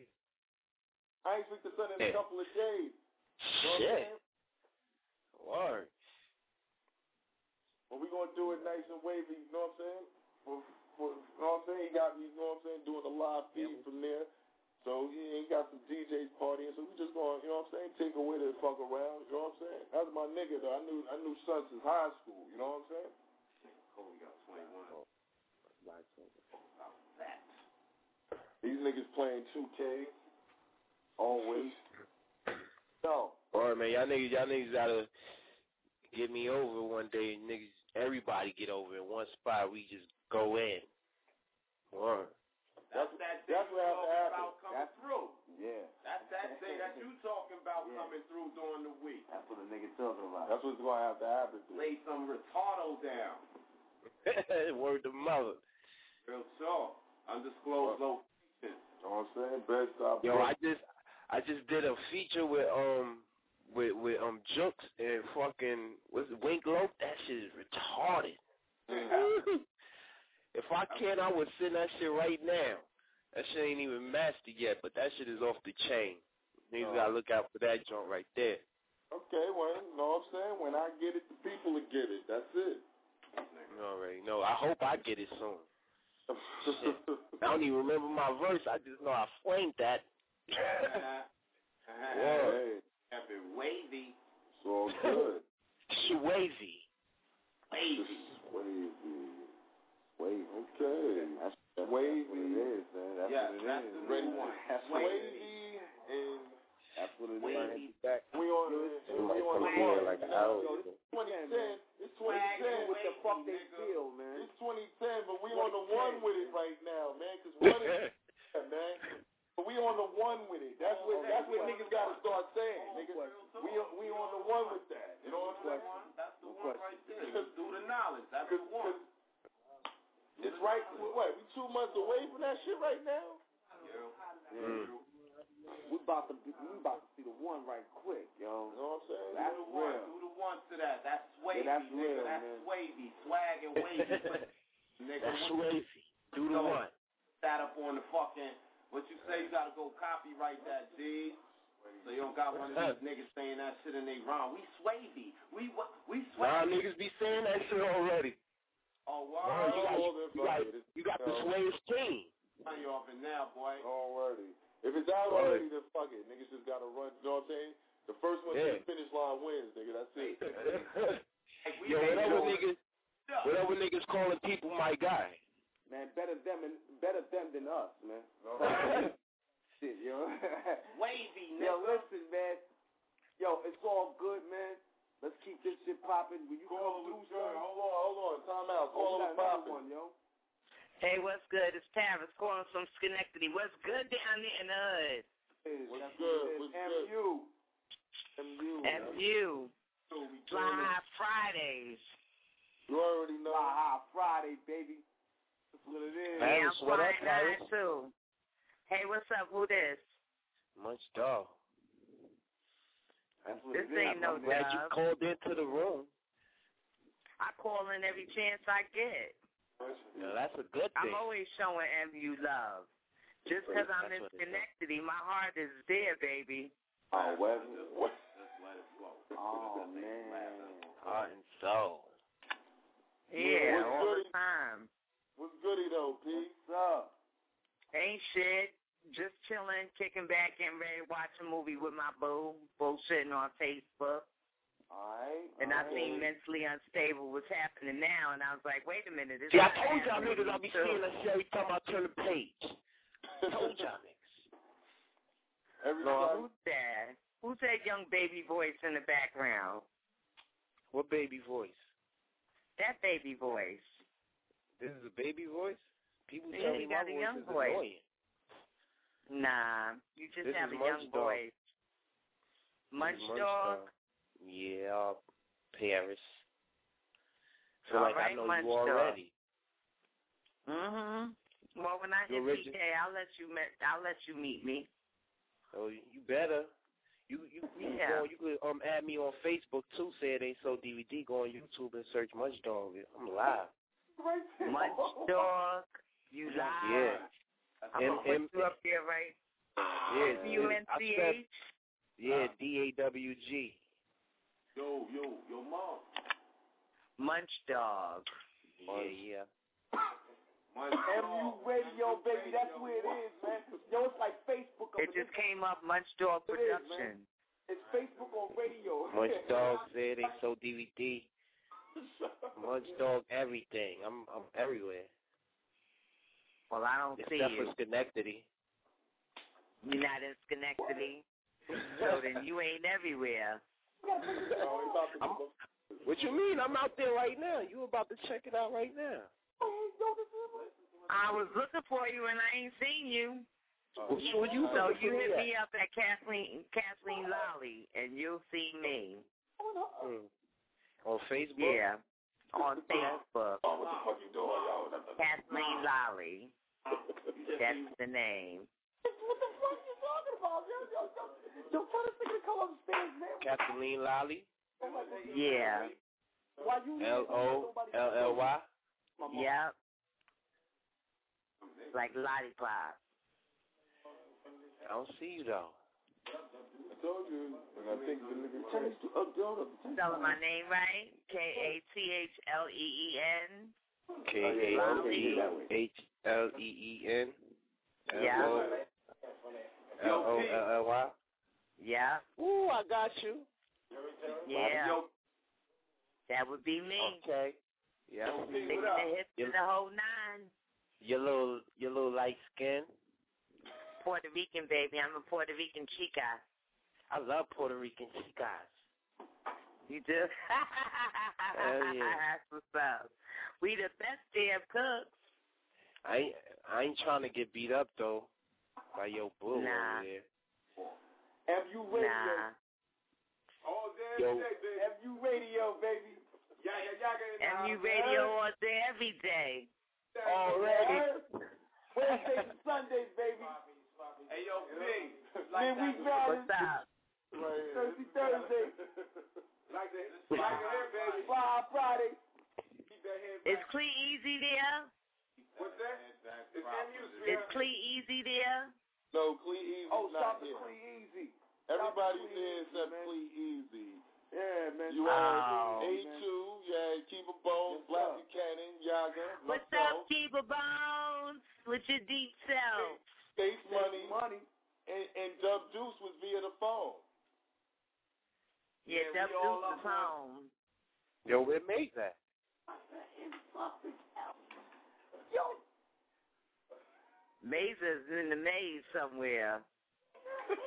I ain't speak to Son in a couple of days. You know shit, word. But we gonna do it nice and wavy. You know what I'm saying? For, for, you know what I'm saying? He got, you know what I'm saying, doing a live feed from there. So he he got some DJs partying. So we just going, you know what I'm saying, take away the fuck around. You know what I'm saying? That's my nigga though. I knew I knew Son since high school. You know what I'm saying? Kobe got 21. These niggas playing 2K. Always. No. Alright, man, y'all niggas, y'all niggas gotta get me over one day. Niggas, everybody get over in one spot. We just go in. Word. That's that thing that's you what has to talking happen. about coming through. Yeah. That's that thing that you talking about Yeah. coming through during the week. That's what a nigga talking about. That's what's gonna have to happen. dude. Lay some retardo down. Word to mother. Real talk. Undisclosed location. You know what I'm saying? Best stop. Yo, I just, I just did a feature with um, with with um Jukes and fucking what's it, Wink Lope. That shit is retarded. if I can, I would send that shit right now. That shit ain't even mastered yet, but that shit is off the chain. Niggas Oh. gotta look out for that joint right there. Okay, well, you know what I'm saying? When I get it, the people will get it. That's it. You already know. I hope I get it soon. I don't even remember my verse. I just know I flamed that. Hey, Have wavy. it's all good. Swayze. Wavy. Wavy. Wavy. Okay. That's, that's Wavy. what it is, man. That's Yeah, what it that's is. the Ready? one. That's what. Wavy and That's what it is. Wavy. we on and we on the Come here one. like an hour. It's 2010. It's 2010. What the fuck they feel, man. It's 2010, but we on the one with it right now, man. Cause one is yeah, man. But we on the one with it. That's what that's what niggas gotta start saying, niggas. We we on the one with that. You know what I'm saying? That's the one right there. Just do the knowledge. That's the one. It's right. What? We two months away from that shit right now. Yeah. Mm. We about to be, we about to see the one right quick, yo. You know what I'm saying? That's do the one. real. Do the one to that. That's wavy, Yeah, that's nigga. real, that's man. wavy. Swag and wavy. nigga, That's what Swayze. Do the So- one. that up on the fucking what you say you gotta go copyright that G. So you don't got one of these niggas saying that shit in they rhyme. We swavy. We wa- we Nah, swavy. niggas be saying that shit already. Oh Wow, wow. you got, you got, you got the Yo. Swayze team. Turn you off it now, boy. Already. If it's out already, then fuck it. Niggas just gotta run. You know what I'm saying? The first one Yeah. to the finish line wins, nigga. That's it. Like, Yo, whatever niggas, whatever niggas calling people my guy. Man, better them and better them than us, man. Shit, yo. Wavy, yo, listen, man. Yo, it's all good, man. Let's keep this shit popping. When you Call come through, good. son. Hold on, hold on. Time out. Oh, Call we was got another popping. one, yo. Hey, what's good? It's Paris calling from Schenectady. What's good down there in the hood? Hey, What's that's good? what it is. What's good? MU. MU. FU. Fly High Fridays. You already know. Fly High Friday, baby. That's what it is. Hey, Yeah, I'm what up, flying high Paris? too. Hey, what's up? Who this? Munch dog. That's what This it is. ain't no I'm glad you called into the room. I call in every chance I get. Yeah, that's a good thing. I'm always showing MU love. Just 'cause I'm That's in what it is. Schenectady, my heart is there, baby. Oh, well, What? Just let it flow. oh man. Heart and soul. Yeah, all the time. What's goody though, P? What's up? Ain't shit. just chilling, kicking back, getting ready to watch a movie with my boo, bullshitting on Facebook. Alright. And I alright. seen mentally unstable what's happening now, and I was like, wait a minute. This See, I told y'all happening niggas I'll be too. seeing that shit every time I turn the page. told y'all niggas. Every No. Who's that? Who's that young baby voice in the background? What baby voice? That baby voice. This is a baby voice? People Yeah, tell me got my a voice young is voice. annoying. Nah, you just This have a young Dog. voice. Munch Munch dog. Yeah, Paris. So All like I know Munch you Dog. already. Mhm. Well, when I You hit PK, I'll let you met. I'll let you meet me. Oh, you better. You you you, Yeah. go, you could um add me on Facebook too. Say it ain't so DVD. Go on YouTube and search Munch Dog. I'm live. Munch dog. You live. Yeah. I'm M- gonna put M- you up there, right? Yeah. U I N C spell- H. Yeah, D A W G. Yo, yo, yo, mom. Munch dog. Yeah, yeah. MU Radio, baby, that's where it is, man. Yo, it's like Facebook. It just came up. Munch dog It is, man. production. It's Facebook on radio. Munch Dog said they so DVD. Munch Dog everything. I'm I'm everywhere. Well, I don't see Except you. for Schenectady. You're not in Schenectady. so then you ain't everywhere. I'm, what you mean? I'm out there right now. You about to check it out right now. I was looking for you and I ain't seen you. Well, sure you so you hit me me up at Kathleen Kathleen Lolly and you'll see me. Mm. On Facebook? Yeah. On Facebook. Oh, what the fuck you doing, yo? Kathleen Lolly. That's the name. What the fuck you talking about? Yo, yo, yo, yo, tell this nigga to come upstairs, man. Kathleen Lolly. Yeah. Why you L O L L Y. Yep. Like lollipop. I don't see you though. I told you. And I think the nigga changed to up Spelling my name right? K A T H L E E N. K A Lolly. H L E E N. Yeah. L O L L Y. Yeah. Ooh, I got you. Yeah. That would be me. Okay. Yeah. Sticking the hips to the whole nine. Your little your little light skin. Puerto Rican baby. I'm a Puerto Rican chica. I love Puerto Rican chicas. You do? Hell yeah. That's what's up. We the best damn cooks. I ain't I ain't trying to get beat up though by your bull Nah. over there. MU Radio. Nah. All day, Yo. every day, baby. MU Radio, baby. Yeah, yeah, yeah, get in the radio man. all day, every day. Already. Wednesdays and Sundays, baby. Hey, yo, Big. Midweek Madness. What's up? Thursday, Thursday. Like the, like the hair, baby. Friday, Friday. Keep that head Is. Clee Easy there? What's that? It's MU, Is. Clee Easy there? No, Clee Easy Oh, not stop the. Clee Easy. Everybody's Clee there Easy, except. Clee Easy. Yeah, man. You Oh. A2, you had Keeper Bones, Yes, Black sir. Buchanan, Yaga, What's myself, up, Keeper Bones? With your deep self. Space Money, Money. and, and Dub Deuce was via the phone. Yeah, Yeah, Dub we all Deuce up is on- home. Yo, where Maze at? Yo, Maze is in the maze somewhere.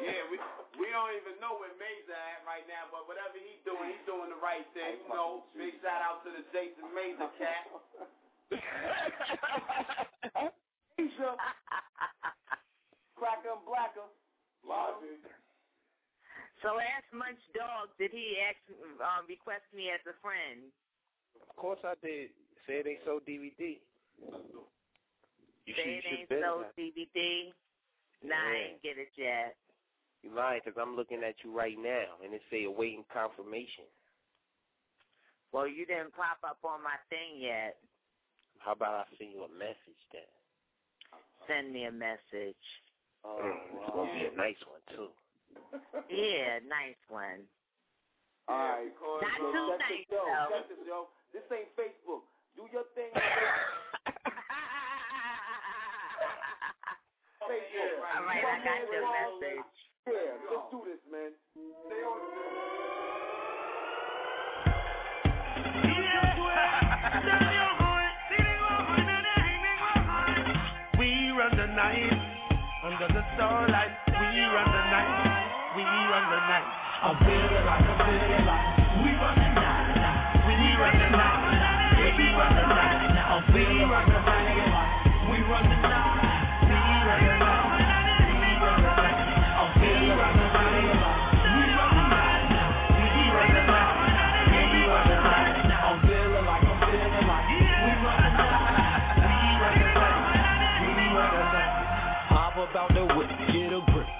Yeah, we we don't even know where Mesa at right now, but whatever he's doing, he's doing the right thing. You know, big shout out to the Jason Mesa cat. Asia. Cracker and Blacker. Logic. So ask Munch Dog, did he ask, um, request me as a friend? Of course I did. Say it ain't so DVD. You Say you it ain't so that. DVD. Nah, I ain't get it yet. You lying because I'm looking at you right now, and it say awaiting confirmation. Well, you didn't pop up on my thing yet. How about I send you a message then? Send me a message. Oh, mm, it's gonna be a nice one too. Yeah, nice one. All right. Not Yo, too nice, this, yo, though. check this, yo. This ain't Facebook. Do your thing. Facebook. All right, I got your message. Yeah, let's do this, man. Stay on We under the starlight. We run the night. We run the night. I'm feeling like I'm feeling like we run the night. We run the night. We run the night. Like I'm feeling like we run the night. We run the night.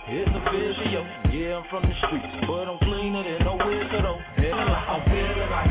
It's official, yeah, I'm from the streets, but I'm cleaner than no whistle though. I'm feeling like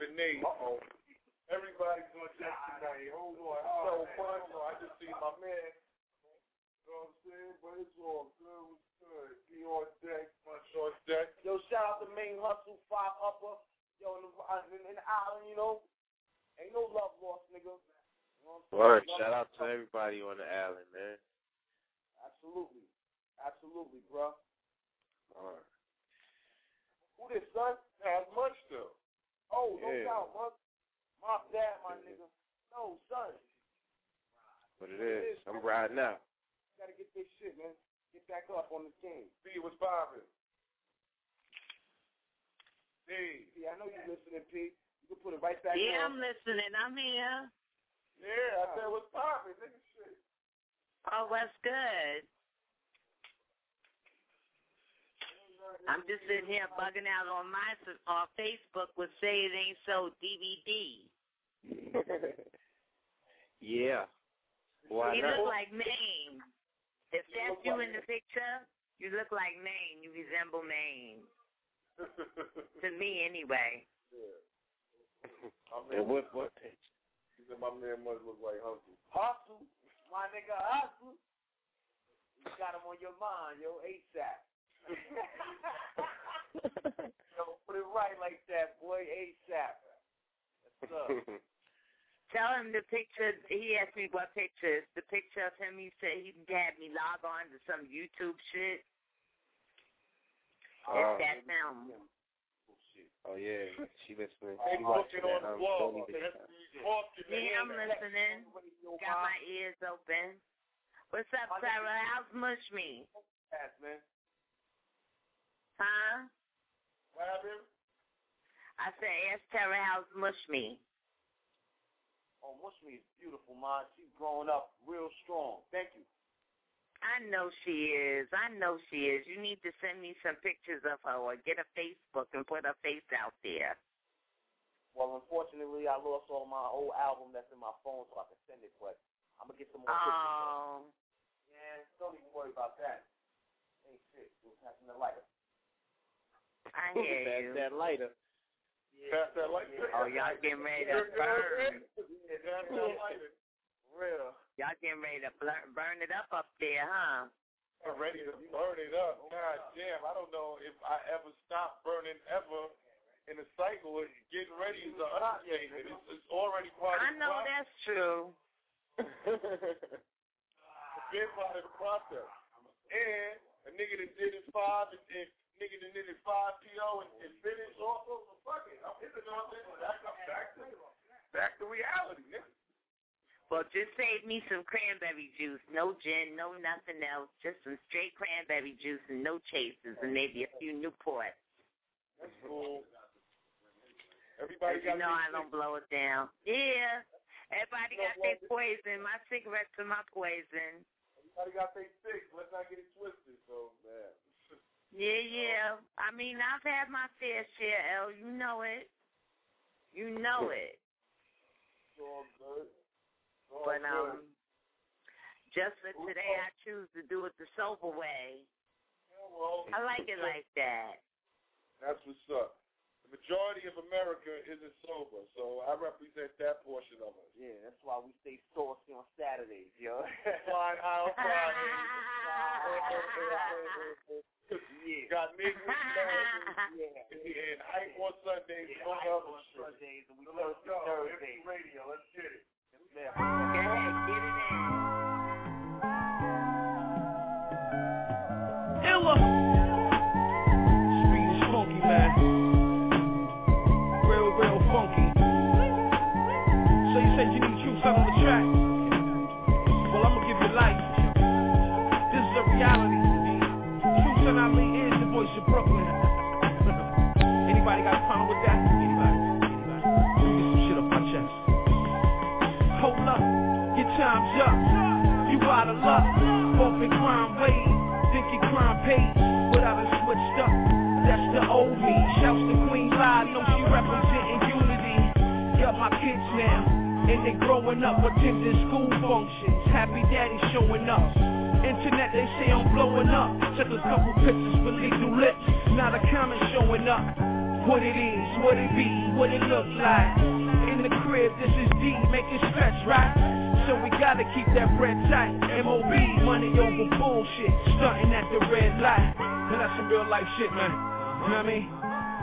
six seven eight. Uh oh. Everybody's on deck tonight. Hold on. So fun. So I just see my man. You know what I'm saying? But it's all good. What's good? Be on deck. Punch on deck. Yo, shout out to Main Hustle, Five Upper. Yo, in the, in, in the island, you know. Ain't no love lost, nigga. You know what I'm saying? Word. Shout out to everybody on the island, man. Absolutely. Absolutely, bro. All right. Who this, son? Has much still. Oh, no Yeah. doubt, man. My dad, my nigga. No, son. What it is. I'm riding out. Gotta get this shit, man. Get back up on the team. B was popping. D. P, I know you're listening, P. You can put it right back in. Yeah, on. I'm listening. I'm here. Yeah, I said what's popping, nigga. Shit. Oh, what's good? I'm just sitting here bugging out on my on Facebook with Say It Ain't So DVD. yeah. Why you not? look like Maine. If that's you in the picture, you look like Maine. You resemble Maine. to me, anyway. And what what picture? He said my man must look like Hustle. Hustle. My nigga Hustle. You got him on your mind, yo, ASAP. yo, put it right like that, boy, ASAP. What's? Tell him the picture. He asked me what picture. It's the picture of him. He said he had me log on to some YouTube shit. Uh, it's that film. Oh yeah, she listening. She watching looking on that. Um, wall. Sony video. Yeah, I'm listening. Got my ears open. What's up, Sarah? How's Mush me? Huh? What happened? I said, ask Terra House Mush Me. Oh, Mush Me is beautiful, man. She's growing up real strong. Thank you. I know she is. I know she is. You need to send me some pictures of her or get a Facebook and put her face out there. Well, unfortunately, I lost all my old album that's in my phone, so I can send it. But I'm gonna get some more pictures. Oh. Yeah, don't even worry about that. Ain't shit. We're passing the lighter. I hear Pass you. that lighter. Pass that lighter. Oh, y'all getting ready to burn. Pass that lighter. Real. Y'all getting ready to burn it up up there, huh? I'm ready to burn it up. God damn, I don't know if I ever stop burning ever in the cycle. Getting ready is an understatement. It's, it's already part of the I know process. that's true. It's been part of the process. And a nigga that did his five and, and nigga did his five PO and, and finished also, so fuck it. I'm hitting on this. Back, back, to, back to reality, nigga. Well, just save me some cranberry juice. No gin, no nothing else. Just some straight cranberry juice and no chasers and maybe a few Newports. That's cool. Everybody you know I don't blow it down. Yeah. Everybody got their poison. My cigarettes are my poison. Everybody got their sticks. Let's not get it twisted. So, man. Yeah, yeah. I mean, I've had my fair share, L. You know it. You know it. It's all good. All But good. um, just for today, I choose to do it the sober way. well, I like it like that. That's what's up. The majority of America isn't sober, so I represent that portion of it. Yeah, that's why we stay saucy on Saturdays, yo. Flying high on Friday. yeah. Got midweek Saturdays and hype on Sundays. no other. Sundays and we Thursday, Thursday. Radio, let's get it. Yeah. Ahead, get it they growing up, attending school functions. Happy daddy showing up. Internet, they say I'm blowing up. Took a couple pictures with legal lips. Not a comment showing up. What it is, what it be, what it look like. In the crib, this is D, making stretch, right? So we gotta keep that bread tight. MOB, money over bullshit. Stunting at the red light. And that's some real life shit, man. You know what I mean?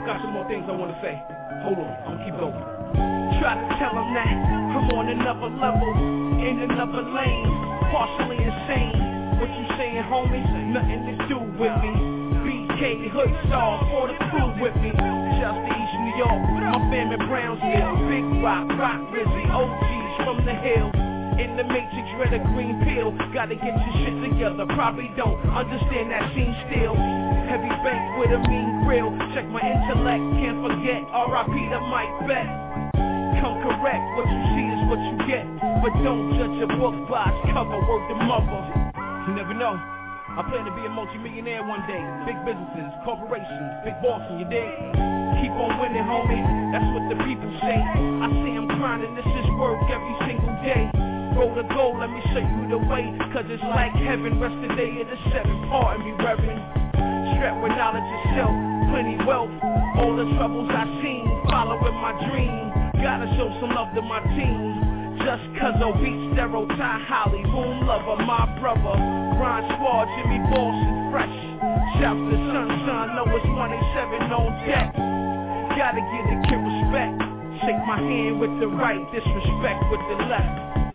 Got some more things I wanna say. Hold on, I'm gonna keep going. Try to tell them that I'm on another level, in another lane, partially insane. What you saying, homie? Nothing to do with me. BK Hood Star for the crew with me. Just East New York, my fam in Brownsville. Big Rock, Rock Rizzy, OGs from the hill. In the matrix, red or green pill. Gotta get your shit together. Probably don't understand that scene still. Heavy bank with a mean grill. Check my intellect, can't forget. R.I.P. to Mike Beck. Come correct, what you see is what you get. But don't judge a book by its cover, word to mother. You never know. I plan to be a multi-millionaire one day. Big businesses, corporations, big boss in your day. Keep on winning, homie. That's what the people say. I see I'm grinding, this is work every single day. Roll the goal, let me show you the way. Cause it's like heaven, rest the day of the seven. Pardon me, Reverend. Strapped with knowledge itself, plenty wealth. All the troubles I seen, following my dream. Gotta show some love to my team. Just cause I beat stereotype Holly, boom lover, my brother. Grind squad, Jimmy Boston, fresh. Shouts to Sunshine, Lois 187 on deck. Gotta give the kid respect. Shake my hand with the right, disrespect with the left.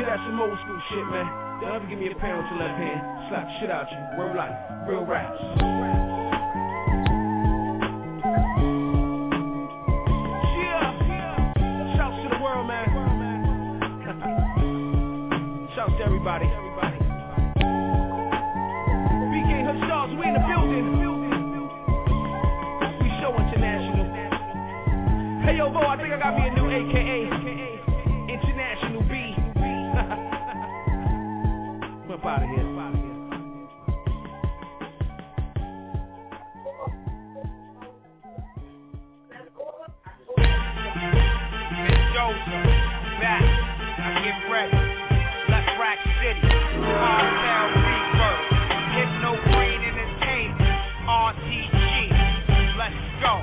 Yeah, that's some old school shit, man. Don't ever give me a pound with your left hand. Slap shit out you. Real life, real raps. Yeah. To the world, man. Shouts to everybody. BK we in the building. Hey yo, I think I got me a new AKA. RTG. Let's go.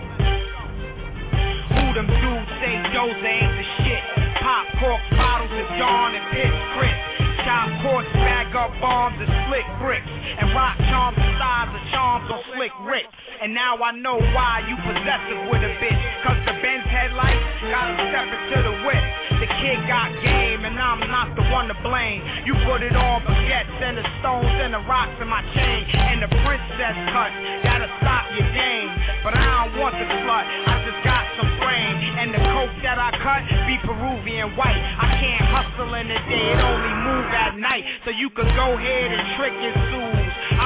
Who them dudes say Jose ain't the shit? Pop cork bottles of Dawn and Piss Chris. Chop course, bag up bombs and slick bricks. And rock charms the size of charms on Slick Rick. And now I know why you possessive with a bitch. Cause the Benz headlights got him stepping to the whip. The kid got game and I'm not the one to blame. You put it on baguettes and the stones and the rocks in my chain. And the princess cut, gotta stop your game. But I don't want the slut, I just got some brain. And the coke that I cut be Peruvian white. I can't hustle in the day, it only move at night. So you could go ahead and trick your sues.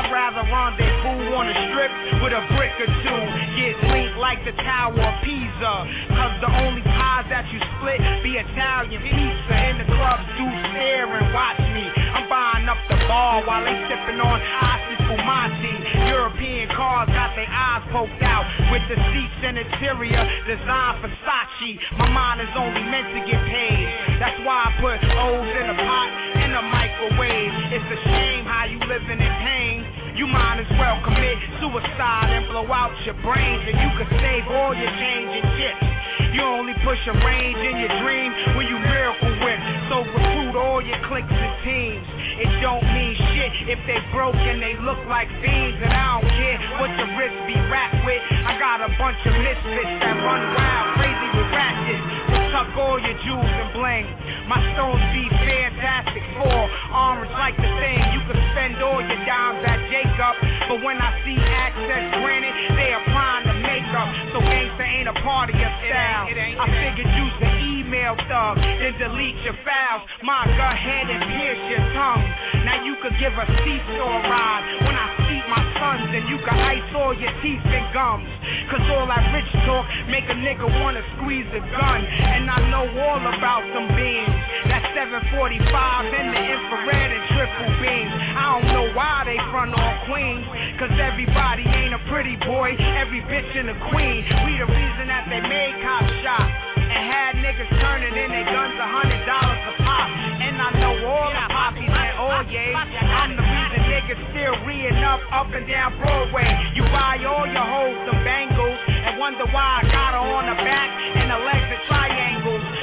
I'd rather rendezvous on the strip with a brick or two. Get linked like the Tower of Pisa. Cause the only pies that you split be Italian pizza. In the clubs, do stare and watch me. I'm buying up the bar while they sipping on Asti Spumante. European cars got their eyes poked out with the seats and interior designed for Sachi. My mind is only meant to get paid. That's why I put O's in a pot in a microwave. It's a shame how you living in pain. You might as well commit suicide and blow out your brains, and you could save all your change and chips. You only push a range in your dream when you miracle whip. So recruit all your cliques and teams. It don't mean shit if they broke and they look like fiends. And I don't care what your wrist be wrapped with. I got a bunch of misfits that run wild, crazy with ratchets. Tuck all your jewels and bling. My stones be fantastic for armors like the thing. You can spend all your dimes at Jacob. But when I see access granted, they applying the makeup. So gangsta ain't a part of your style. I figured use the email thug, then delete your files. My go ahead and pierce your tongue. Now you could give a seesaw ride. When I see my sons, and you can ice all your teeth and gums. Cause all that rich talk make a nigga wanna squeeze a gun. And I know all about them beams. That 745 in the infrared and triple beams. I don't know why they front on queens. Cause everybody ain't a pretty boy. Every bitch in a queen. We the reason that they made cop shop. And had niggas turning in their guns a hundred dollars a pop. And I know all the poppies and oh, all yays. I'm the reason niggas still reeing up up and down Broadway. You buy all your hoes some bangles and wonder why I got her on the back and the legs are triangles.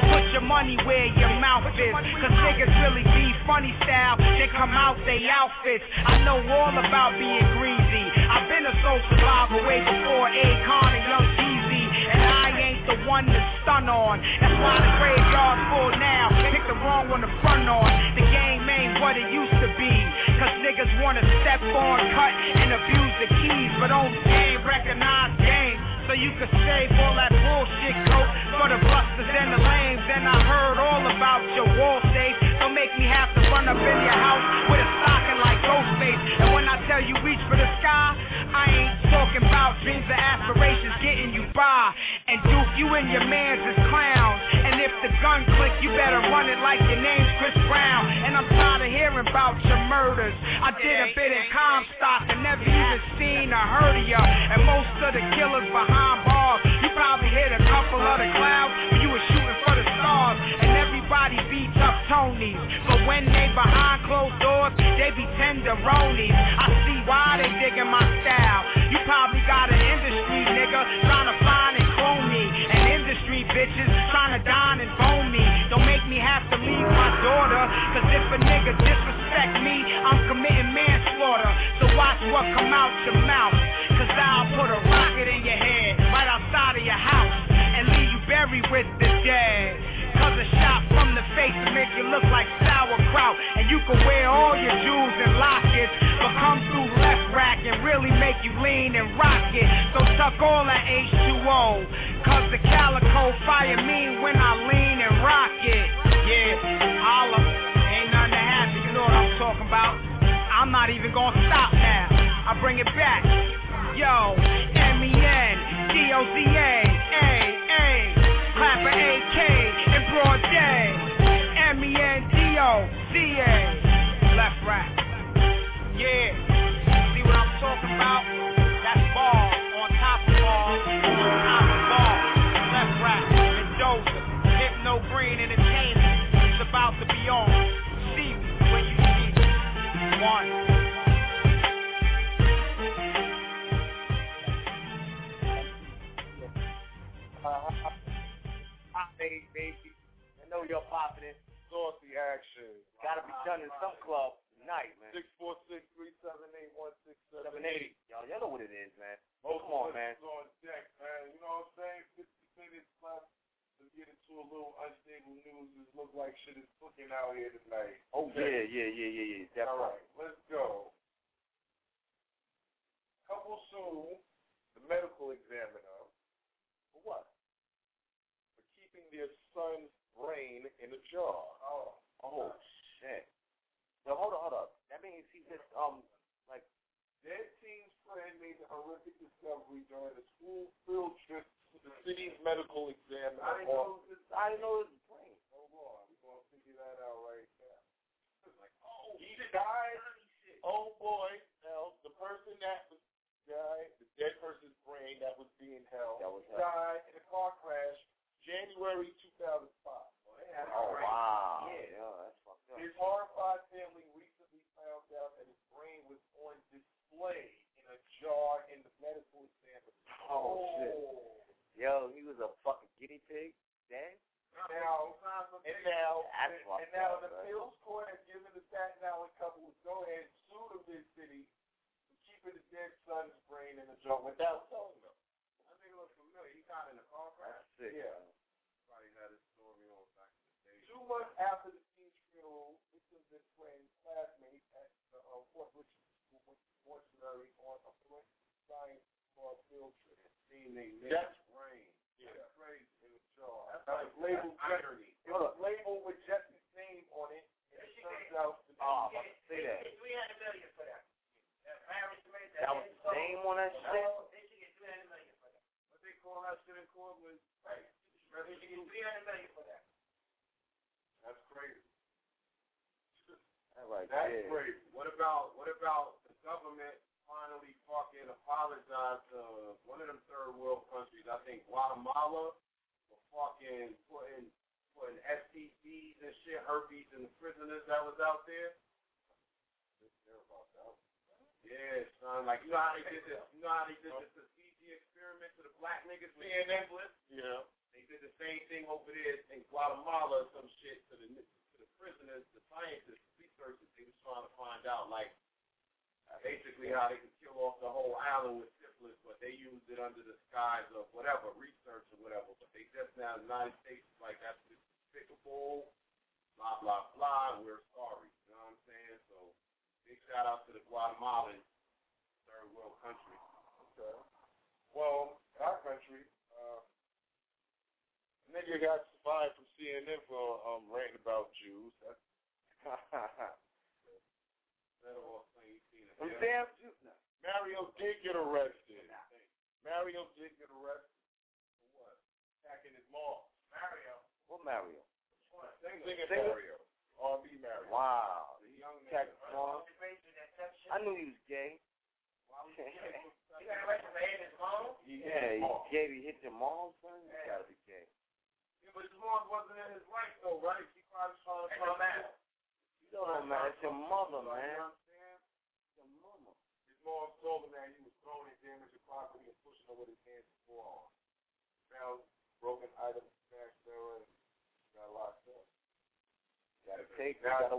Put your money where your mouth is. Cause niggas really be funny style. They come out they outfits. I know all about being greasy. I've been a soul survivor way before Akon and Young Jeezy. And I ain't the one to stun on. That's why the graveyard's full now. Pick the wrong one to front on. The game ain't what it used to be. Cause niggas wanna step on, cut, and abuse the keys. But only game recognize game. So you could save all that bullshit coat for the busters and the lames. And I heard all about your wall Don't make me have to run up in your house with a stocking like Ghostface. And when I tell you reach for the sky, I ain't talking about dreams or aspirations getting you by. And Duke, you and your mans is clowns. And if the gun click, you better run it like your name's Chris Brown. And I'm tired of hearing about your murders. I did a bit in Comstock and never even seen or heard of ya. And most of the killers behind bars, you probably hit a couple of the clouds when you were shooting for the stars. And everybody beats up Tonys. But when they behind closed doors, they be tenderonis. I see why they digging my style. You probably got an industry nigga trying to find and clone me. And industry bitches trying to dine and bone me. Don't make me have to leave my daughter. Cause if a nigga disrespect me, I'm committing manslaughter. So watch what come out your mouth. Cause I'll put a rocket in your head right outside of your house. And leave you buried with the dead. Cause a shot from the face will make you look like sauerkraut. And you can wear all your jewels and lockets. But come through left rack and really make you lean and rock it. So tuck all that H2O. Cause the calico fire me when I lean and rock it. Yeah, holla. Ain't nothing to happen. You know what I'm talking about. I'm not even gonna stop now. I bring it back. Yo, M-E-N, D-O-Z-A, A. your popping, saucy action. Gotta be done in some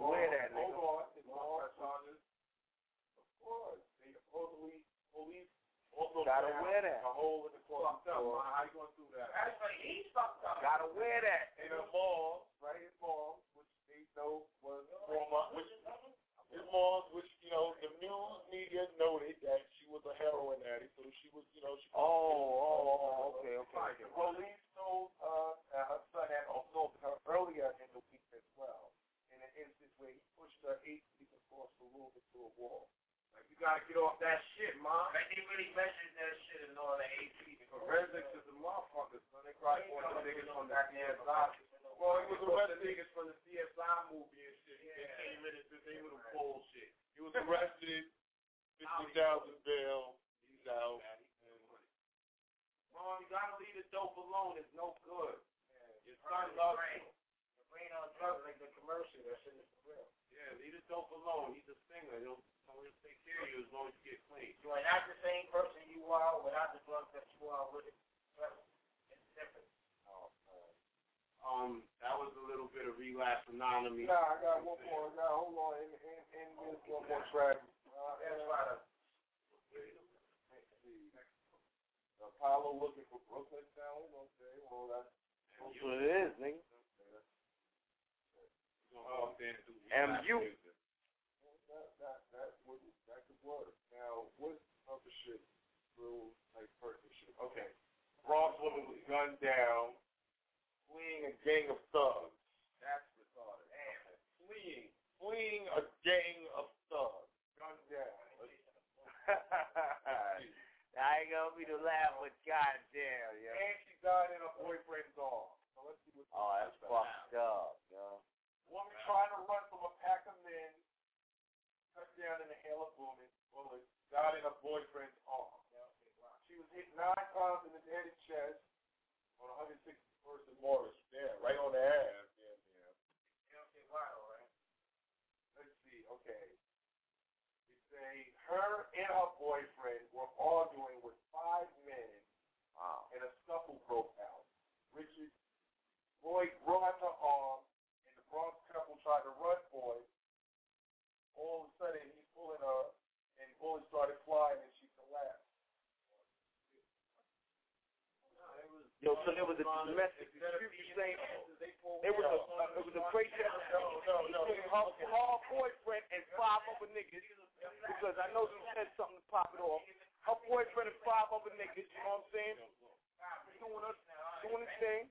aware that Okay, well, that's. That's what it is, nigga. Um, MU. That, that, that, would, that could work. Now, what other shit? Real, like, person shit. Okay. Bronx woman was gunned down, fleeing a gang of thugs. That's retarded. Fleeing. Fleeing a gang of thugs. Gunned down. I ain't gonna be the laugh, but goddamn, yo. And she died in her boyfriend's arms. So let's see what Oh, that's fucked up, yo. Woman trying to run from a pack of men, cut down in a hail of bullets, bullets, died in her boyfriend's arms. She was hit nine times in the head and chest on 161st and Morris. Yeah, right on the ass. Yeah, yeah. Let's see. Okay. They say her and her boyfriend were arguing with five men, Wow. and a scuffle broke out. Richard Boyd grabbed her arm, and the Bronx couple tried to run for it. All of a sudden, he's pulling her, and bullets started flying, and she collapsed. Yo, so there was a domestic dispute. Saying it was a it was a between her, her boyfriend and five other niggas. Because I know she said something to pop it off. Her boyfriend and five other niggas. You know what I'm saying? Doing her, doing his thing.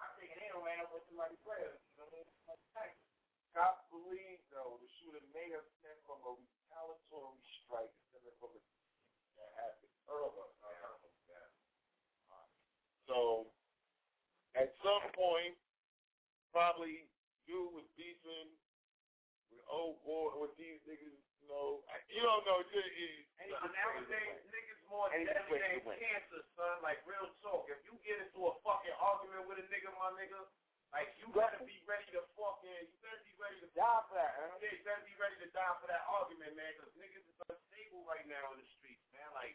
I'm thinking they ran up with somebody's prayer. Cops believe, though, the shooter may have stemmed from a retaliatory strike stemming from a that happened earlier. So, at some point, probably you was beefing with old boy with these niggas. You know, you don't know. You, you, And nowadays, niggas more Any deadly place than you cancer, son. Like, real talk. If you get into a fucking argument with a nigga, my nigga, like, you gotta be ready to fucking, you better be ready to Die for that, huh? Yeah, you better be ready to die for that argument, man, because niggas is unstable right now in the streets, man. Like,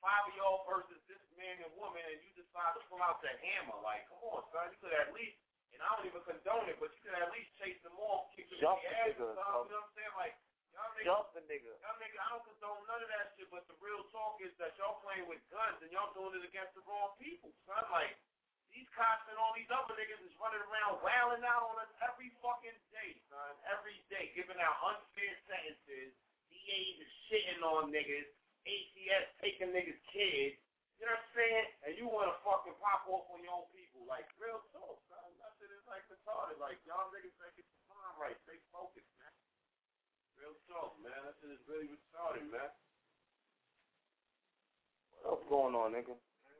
five of y'all versus this man and woman, and you decide to pull out the hammer. Like, come on, son. You could at least, and I don't even condone it, but you could at least chase them off, kick them in Jump the the ass, nigga, son. You know what I'm saying? Like, y'all niggas, Jump the nigga. y'all niggas, I don't condone none of that shit, but the real talk is that y'all playing with guns and y'all doing it against the wrong people, son. Like, these cops and all these other niggas is running around wailing out on us every fucking day, son. Every day, giving out unfair sentences. DAs is shitting on niggas. ACS taking niggas' kids. You know what I'm saying? And you want to fucking pop off on your own people. Like, real talk, son. That shit is like retarded. Like, y'all niggas better get your mind right. Stay focused, man. Real talk, man. That shit is really retarded, man. What's going on, nigga?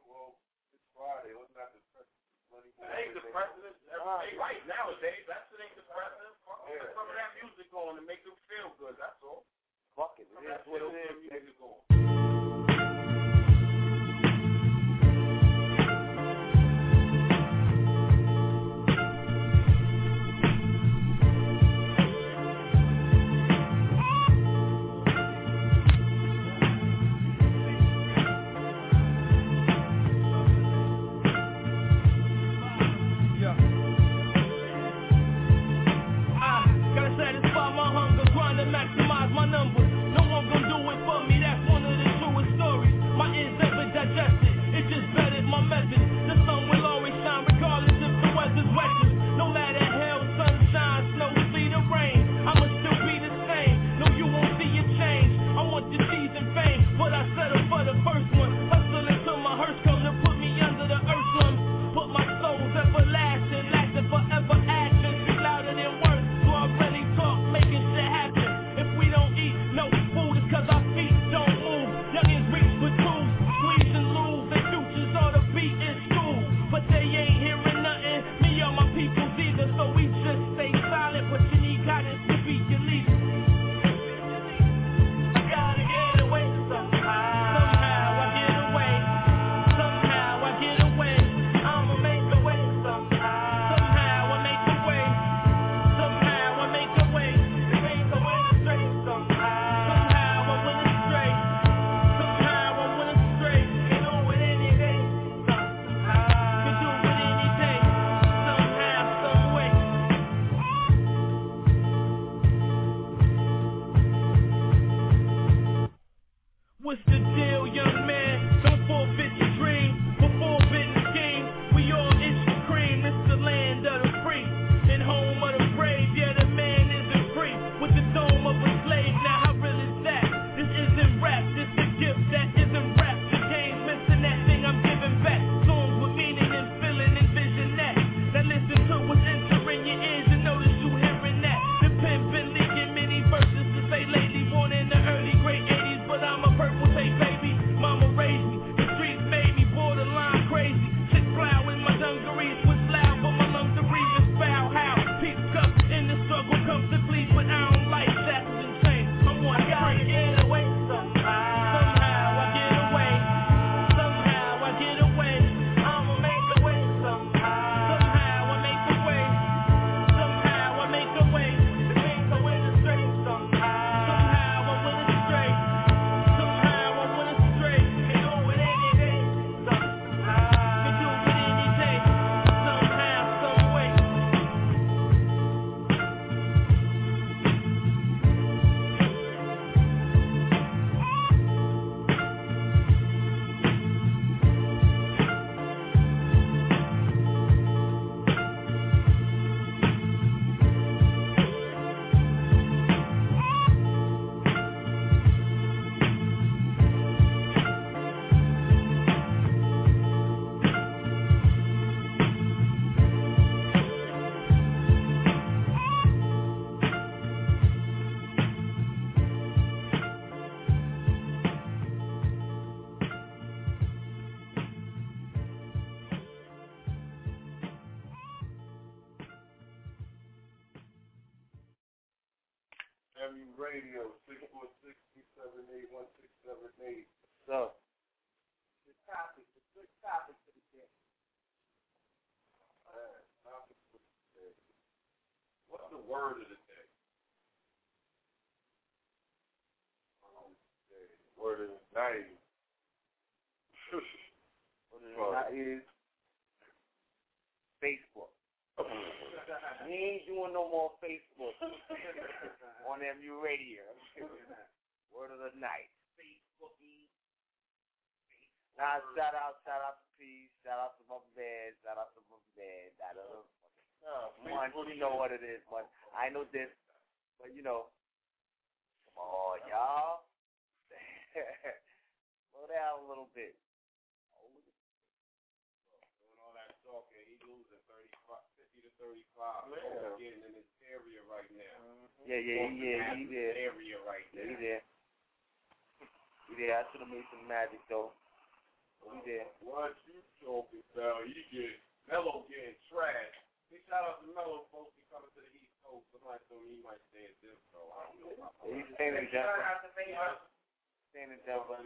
well, it's Friday. Let's not discuss money. It ain't the president. They right nowadays. That shit ain't the president. Fuck Yeah. Put some of that music on to make them feel good. That's all. Fuck it. It is what it is. My numbers. The word of the day? Um. Word of the night. What is that is Facebook. we ain't doing no more Facebook on MU Radio. Word of the night. Facebooky. Nah, shout out, shout out to Peace, shout out to Mother Bad, shout out to Mother Bad, shout out to one, you know what it is, but I know this, but you know, come on, y'all. Slow down a little bit. Doing all that talking, he losing 35, 50 to 35. Yeah. Getting in his area right now. Mm-hmm. Yeah, yeah, he yeah, he there. Area right Yeah, now. he there. He there. I should have made some magic though. He there. What you talking about? You get Melo getting trashed. Big shout out to Melo supposed to be coming to the East Coast. Somebody told me he might stay in Denver. I don't know. about he's staying in Denver. Staying in Denver.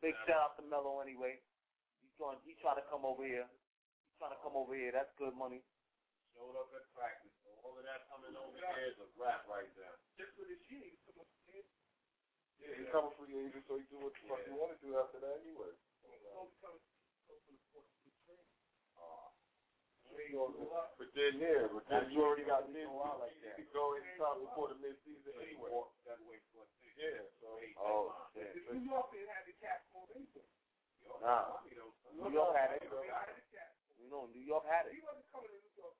Big shout out to Melo anyway. He's going. He's trying to come over here. He's trying to come over here. That's good money. Showed up at practice. So all of that coming over there is a rap right there. Just for this year, he's coming free agent. Yeah, he's coming free agent, so he do what the fuck he want to do after that anyway. But then there, but then you already got mid like that. You go in time before the mid season anyway. Yeah, so Oh shit. New York didn't have the cap on anything. Nah. New York had it. You know, New York had it. He wasn't coming to New York.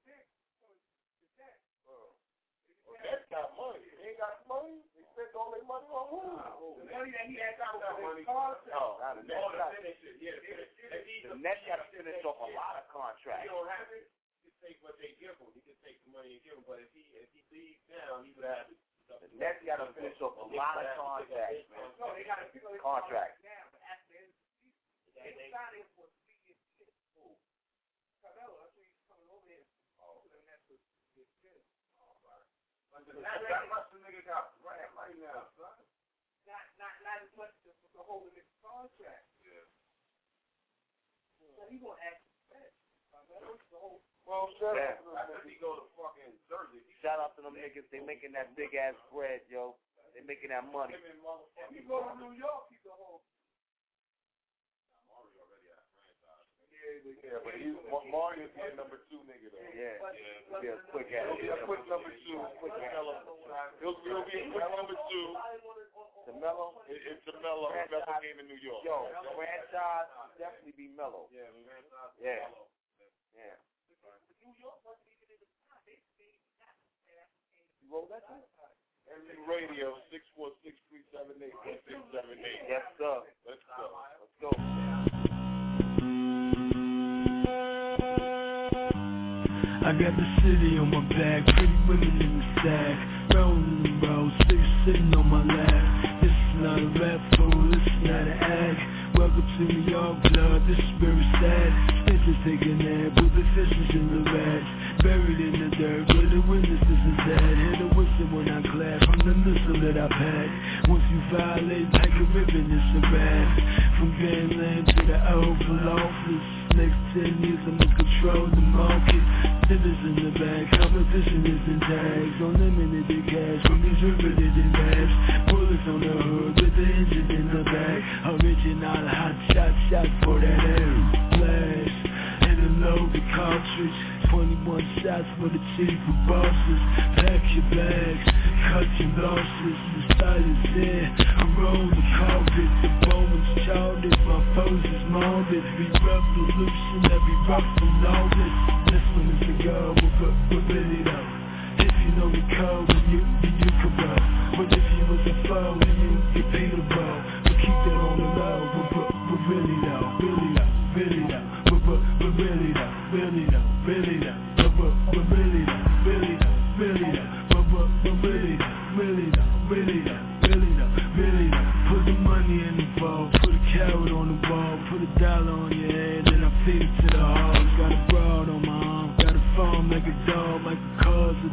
Well, that's oh. oh, got money. He ain't got money. They spent all their money on who? Ah, oh, the money that he had got on his contract. Oh, nah, the Nets All the got finish it, yeah. Finish it. the Nets got to finish off a lot of contracts. He don't have it. He can take what they give him. He can take the money and give him. But if he if he leaves now, he would have. The Nets got to finish off a lot of contracts, man. No, they got to pick Contracts. now, but after the end of the season, they signed him for three years. Carmelo, that's where he's coming over here. Oh, and that's what he's good. But that's how much got right right now, son. Not, not, not as much as the whole of his contract. Yeah. So he gonna act bad. Carmelo, the whole. Well, Yeah. After he go to fucking Jersey, Shout out to them niggas. They making that big ass bread, yo. They making that money. him and. If he go to New York, he's a whole. Mario already had franchise. Yeah, but he's Mario's the number two nigga though. Yeah. Yeah. Be a quick ass. He'll be a quick number two. Quick Melo. He'll, he'll be a quick number two. The Melo. It, it's a Melo. Melo game in New York. Yo, franchise definitely be Melo. Yeah, franchise. Yeah. Yeah. You roll that too? MU Radio, 646-378-1678. Yes, sir. Let's go. Let's go. I got the city on my back, pretty women in the stack. Rolling the road, six sitting on my lap. This is not a rap fool, this is not an act. Welcome to New York, blood, this is very sad. Snitches taking nap with the fishes in the rats. Buried in the dirt, where the witnesses is at. Hear the whistle when I clap from the missile that I pack. Once you violate like a ribbon, it's a wrap. From gangland to the Oval Office. Next ten years I'ma control the market. Dinners in the back, competition is in tags. Unlimited cash from these riveted in bags. Bullets on the hood with the engine in the back. Original hot shot, shot for that air. Flash, and a loaded cartridge. 21 shots for the chief of bosses. Pack your bags, cut your losses. The style is in, I roll the carpet. The bones charted, my foes is morbid. We revolution, every rough and all this. One is the go, but, but, but really though. If you know the code, then you, then you can roll.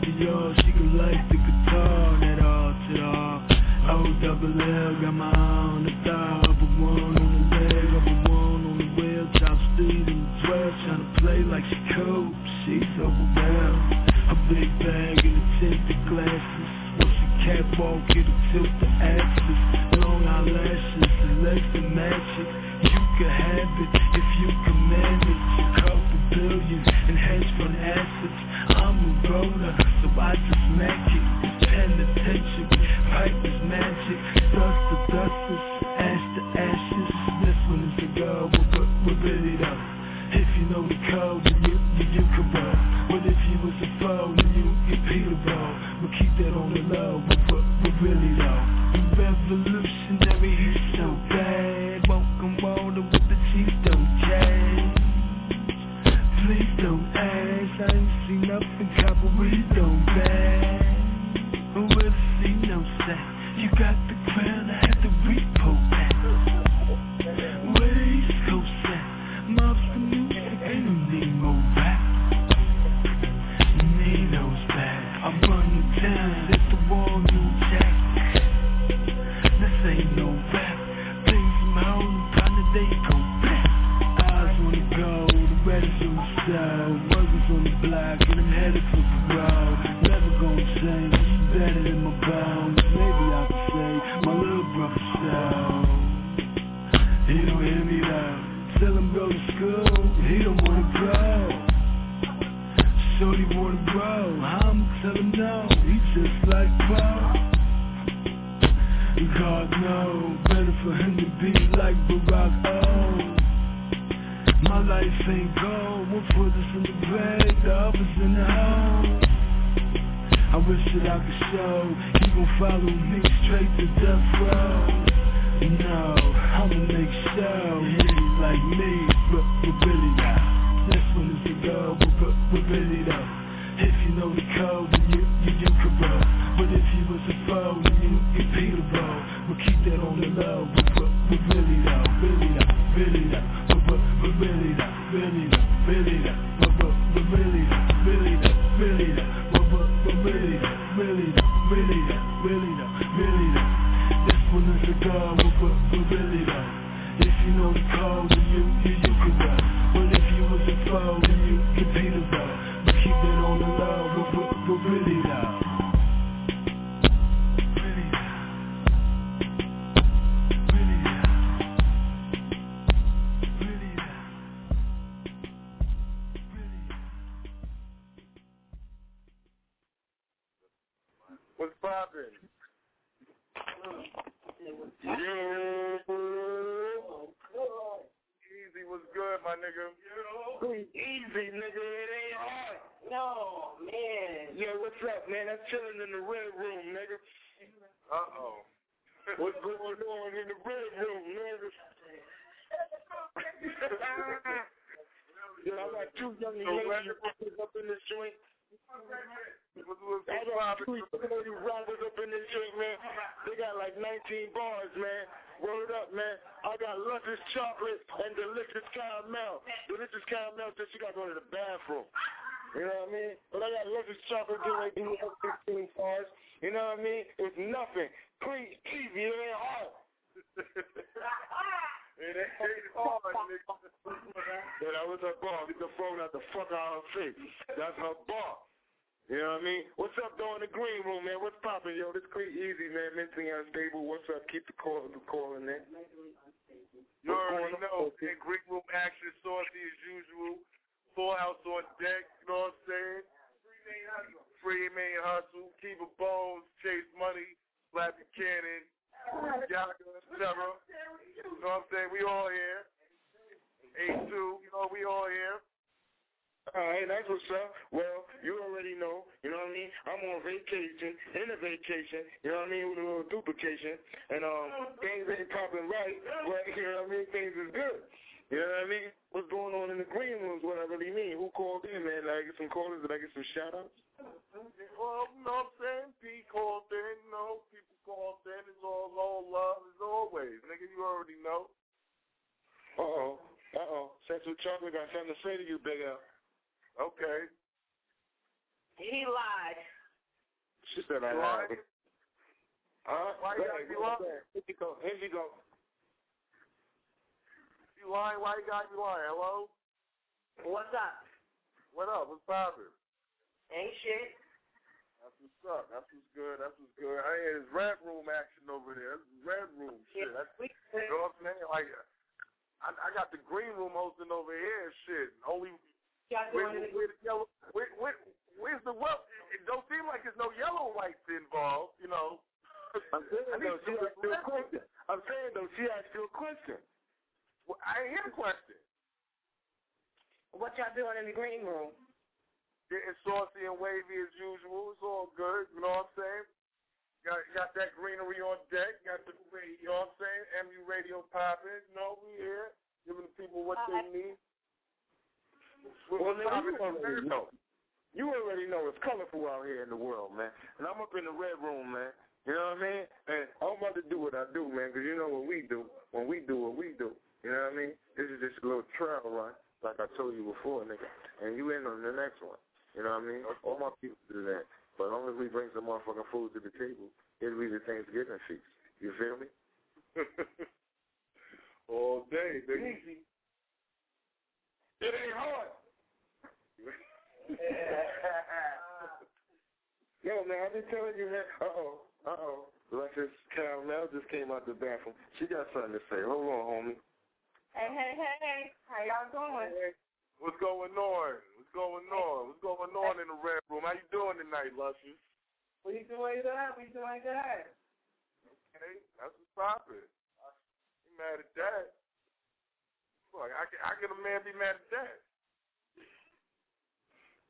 Dior, she can like the guitar, that all to all. O double L, got my own the thigh, up a one on the leg, up a one on the wheel, top speed and twelve, trying to play like she cool, she's overwhelmed. A big bag and a tinted glasses, once she catwalk, it'll tilt the axis. Long eyelashes and legs that matches, you can have it if you command it. A couple billion and hedge fund assets. I'm a roller, so I just smack it. Penitentiary, pipe is magic. Dust to dusters, ash to ashes. This one is a but, but, but really though. If you know the code, then you, you, you can roll. But if you was a foe, then you get Peter roll. But keep that on the low, but, but really though. Don't hear me though. Tell him go to school, he don't wanna grow. Shorty wanna grow, I'ma tell him no. He just like Bo. God know, better for him to be like Barack O. My life ain't gold, one foot is in the grave, the other's in the hole. I wish that I could show, he gon' follow me straight to death row. No, I'ma make sure he's like me, but, but really now. This one is the go, but, but really though. If you know the code, then you, you, you can roll. But if you was a foe, then you get Peter roll. But keep that on the low, but, but, but really though, really though, really though. But, but, but really though, really though, really though. But, but, but really though, really though, really though. But, but, but really though, really though, really though, really though, really though. This one is a go, but, but, but really though. If you know the code, then you, you, you can go. But if you was a foe, then you get Peter roll. But keep it on the low, but, but, but really though. Chilling in the red room, nigga. Uh-oh. What's going on in the red room, nigga? Yo, I got two young ladies up in this joint. I got two young lady rappers up in this joint, man. They got like 19 bars, man. Word up, man. I got luscious chocolate and delicious caramel. Delicious caramel since you got to go to the bathroom. You know what I mean? But I got luscious chocolate doing like these 16 bars. You know what I mean? It's nothing. Clean, easy, it ain't hard. It ain't hard, nigga. Yeah, that was her bar. Get the phone out the fuck out of her face. That's her bar. You know what I mean? What's up, though, in the green room, man? What's poppin', yo? This Clean Easy, man. Mentally unstable. What's up? Keep the call, the call in there. You already know. In Greek room action, saucy as usual. Full house on deck. You know what I'm saying? Free main hustle. Keep a bones. Chase money. Slap the cannon. Yaga, Terror. You know what I'm saying? We all here. A2. You know we all here. All right, that's what's up. Well, you already know, you know what I mean? I'm on vacation, in a vacation, you know what I mean, with a little duplication, and um, things ain't popping right, but, you know what I mean, things is good. You know what I mean? What's going on in the green room is what I really mean. Who called in, man? Did I get some callers? Did I get some shout-outs? Well, you know what I'm saying? P called in, you know, people called in. It's all, all love as always. Nigga, you already know. Uh-oh. Uh-oh. Central Chocolate got something to say to you, Big L. Okay. He lied. She said I lied. Huh? Why you gotta be lying? Here you go. Here you go. You lying? Why you gotta be lying? Hello? What's up? What up? What's poppin'? Ain't shit. That's what's up. That's what's good. That's what's good. I hear this red room action over there. This is red room shit. Yeah, That's, you know what I'm saying? Like, I, I got the green room hosting over here and shit. Only where, where the yellow, where, where, where's the well? It don't seem like there's no yellow lights involved. You know. I'm saying though, she asked you a question. I'm saying though, she asked you a question. Well, I ain't hear the question. What y'all doing in the green room? Getting saucy and wavy as usual. It's all good. You know what I'm saying? Got got that greenery on deck. Got the you know what I'm saying? MU radio popping. You know we here giving the people what they need. Well, What's nigga, you already know. You already know it's colorful out here in the world, man. And I'm up in the red room, man. You know what I mean? And I'm about to do what I do, man, because you know what we do when we do what we do. You know what I mean? This is just a little trial run, like I told you before, nigga. And you in on the next one. You know what I mean? All my people do that. But as long as we bring some motherfucking food to the table, it'll be the Thanksgiving feast. You feel me? all day, nigga. Easy. It ain't hard. Yo, man, I've been telling you, man. Uh-oh, uh-oh. Alexis Caramel just came out the bathroom. She got something to say. Hold on, homie. Hey, hey, hey, hey. How y'all doing? What's going on? What's going on? What's going on in the red room? How you doing tonight, Luscious? We doing good. We doing good. Okay, that's what's poppin'. You mad at that? Fuck, I can, I can a man be mad at that?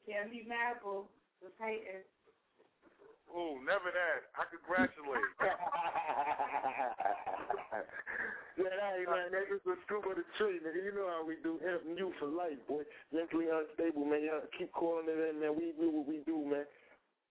Can't be mad, boo. Just hating. Ooh, never that. I congratulate. yeah, hey, man, that is the scoop of the tree, nigga. You know how we do. Helping you for life, boy. Mentally unstable, man. Y'all keep calling it in, man. We do what we do, man.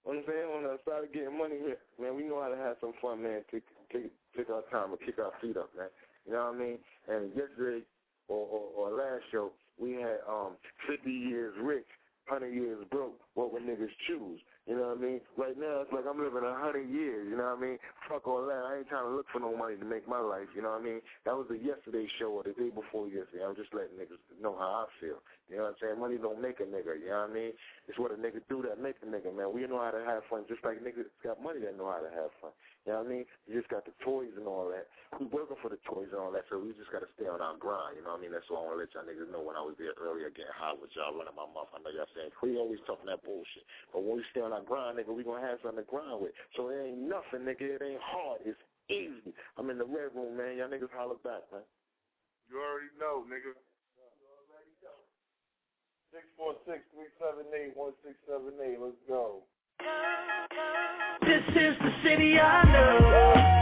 You know what I'm saying? On the side of getting money here, man, we know how to have some fun, man. Take, take, take our time and kick our feet up, man. You know what I mean? And yesterday, or, or, or last show, we had um 50 years rich, 100 years broke. What would niggas choose? You know what I mean? Right now, it's like I'm living a hundred years. You know what I mean? Fuck all that. I ain't trying to look for no money to make my life. You know what I mean? That was the yesterday show or the day before yesterday. I'm just letting niggas know how I feel. You know what I'm saying? Money don't make a nigga. You know what I mean? It's what a nigga do that make a nigga, man. We know how to have fun, just like niggas got money that know how to have fun. You know what I mean? We just got the toys and all that. We working for the toys and all that, so we just got to stay on our grind. You know what I mean? That's all I want to let y'all niggas know when I was there earlier getting high with y'all running my mouth. I know y'all saying, we always talking that bullshit. But when we stay on our grind, nigga, we going to have something to grind with. So it ain't nothing, nigga. It ain't hard. It's easy. I'm in the red room, man. Y'all niggas holler back, man. You already know, nigga. Six four six three seven eight one six seven eight. Let's go. This is the city I love.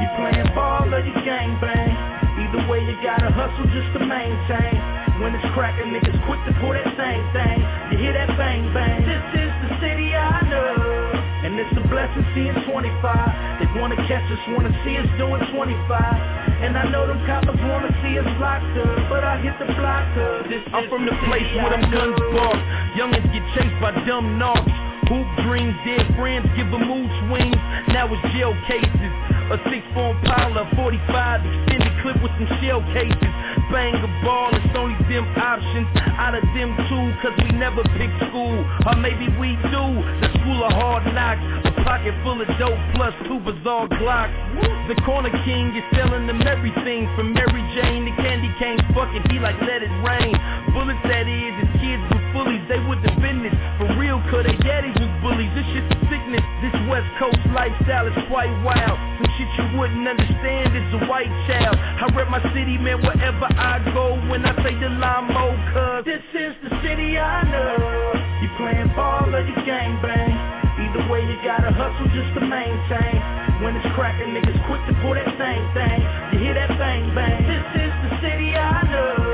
You playing ball or you gang bang. Either way, you gotta hustle just to maintain. When it's cracking, niggas quick to pull that same thing. You hear that bang bang. This is the city I love. And it's a blessing seeing 25. They wanna catch us, wanna see us doing 25. And I know them coppers wanna see us locked up, but I hit the block up. This I'm from the place where them guns bark. Youngins get chased by dumb knocks. Hoop dreams, dead friends give them mood swings. Now it's jail cases. A six form pile of 45 extended clip with some shell cases. Bang a ball, it's only them options. Out of them two, cause we never pick school. Or maybe we do. The school of hard knocks. A pocket full of dope plus two bizarre glocks. The corner king is selling them everything from Mary Jane to candy canes. Fuck it, he like let it rain. Bullets that is, and kids were bullies, they would have been this. For real, cause they daddies was bullies. This shit's a sickness. This West Coast lifestyle is quite wild. Some shit you wouldn't understand is a white child. I rep my city, man, wherever I go. When I say the Lamo, cuz This is the city I love. You playing ball or you gang bang. Either way, you gotta hustle just to maintain. When it's cracking, niggas quick to pull that same thing. You hear that bang bang. This is the city I love.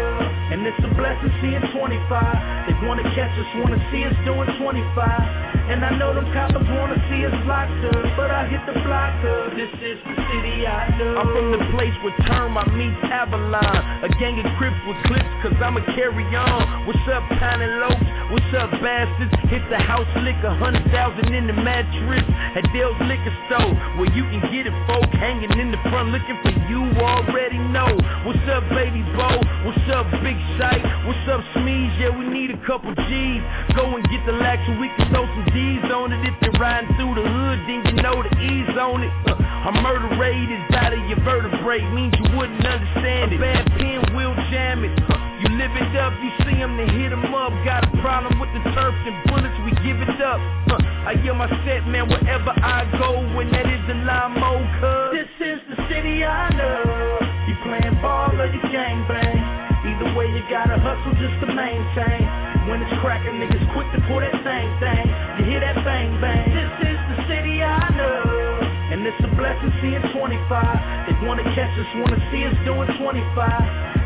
And it's a blessing seeing 25. They wanna catch us, wanna see us doing 25. And I know them coppers wanna see us locked up, but I hit the block up. This is the city I know. I'm from the place where termite meets Avalon. A gang of crips with clips, cause I'ma carry on. What's up, Tiny Lopes? What's up, bastards? Hit the house lick, a hundred thousand in the mattress. At Dale's Liquor Store, where you can get it, folk. Hanging in the front looking for you already know. What's up, baby Bo? What's up, big sight. What's up, Smeeze? Yeah, we need a couple G's. Go and get the lax so we can throw some D's on it. If you're riding through the hood, then you know the E's on it. Uh, a murder rate is out of your vertebrae, means you wouldn't understand it. Bad pen will jam it. Uh, you live it up, you see them, they hit them up. Got a problem with the turf and bullets, we give it up. Uh, I hear my set, man, wherever I go, when that is the limo, cuz. This is the city I love. You playing ball or you gangbang. Either way, you gotta hustle just to maintain. When it's cracking, niggas quick to pull that same thing. You hear that bang bang. This is the city I love. And it's a blessing seeing 25. They wanna catch us, wanna see us doing 25.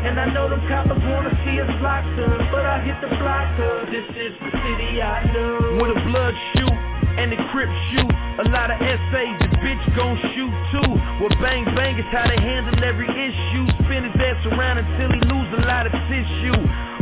And I know them coppers wanna see us locked up. But I hit the block up. This is the city I love. When the blood shoot and the crip shoot, a lot of essays, the bitch gon' shoot too. Well, bang bang is how they handle every issue. Spin his ass around until he lose a lot of tissue.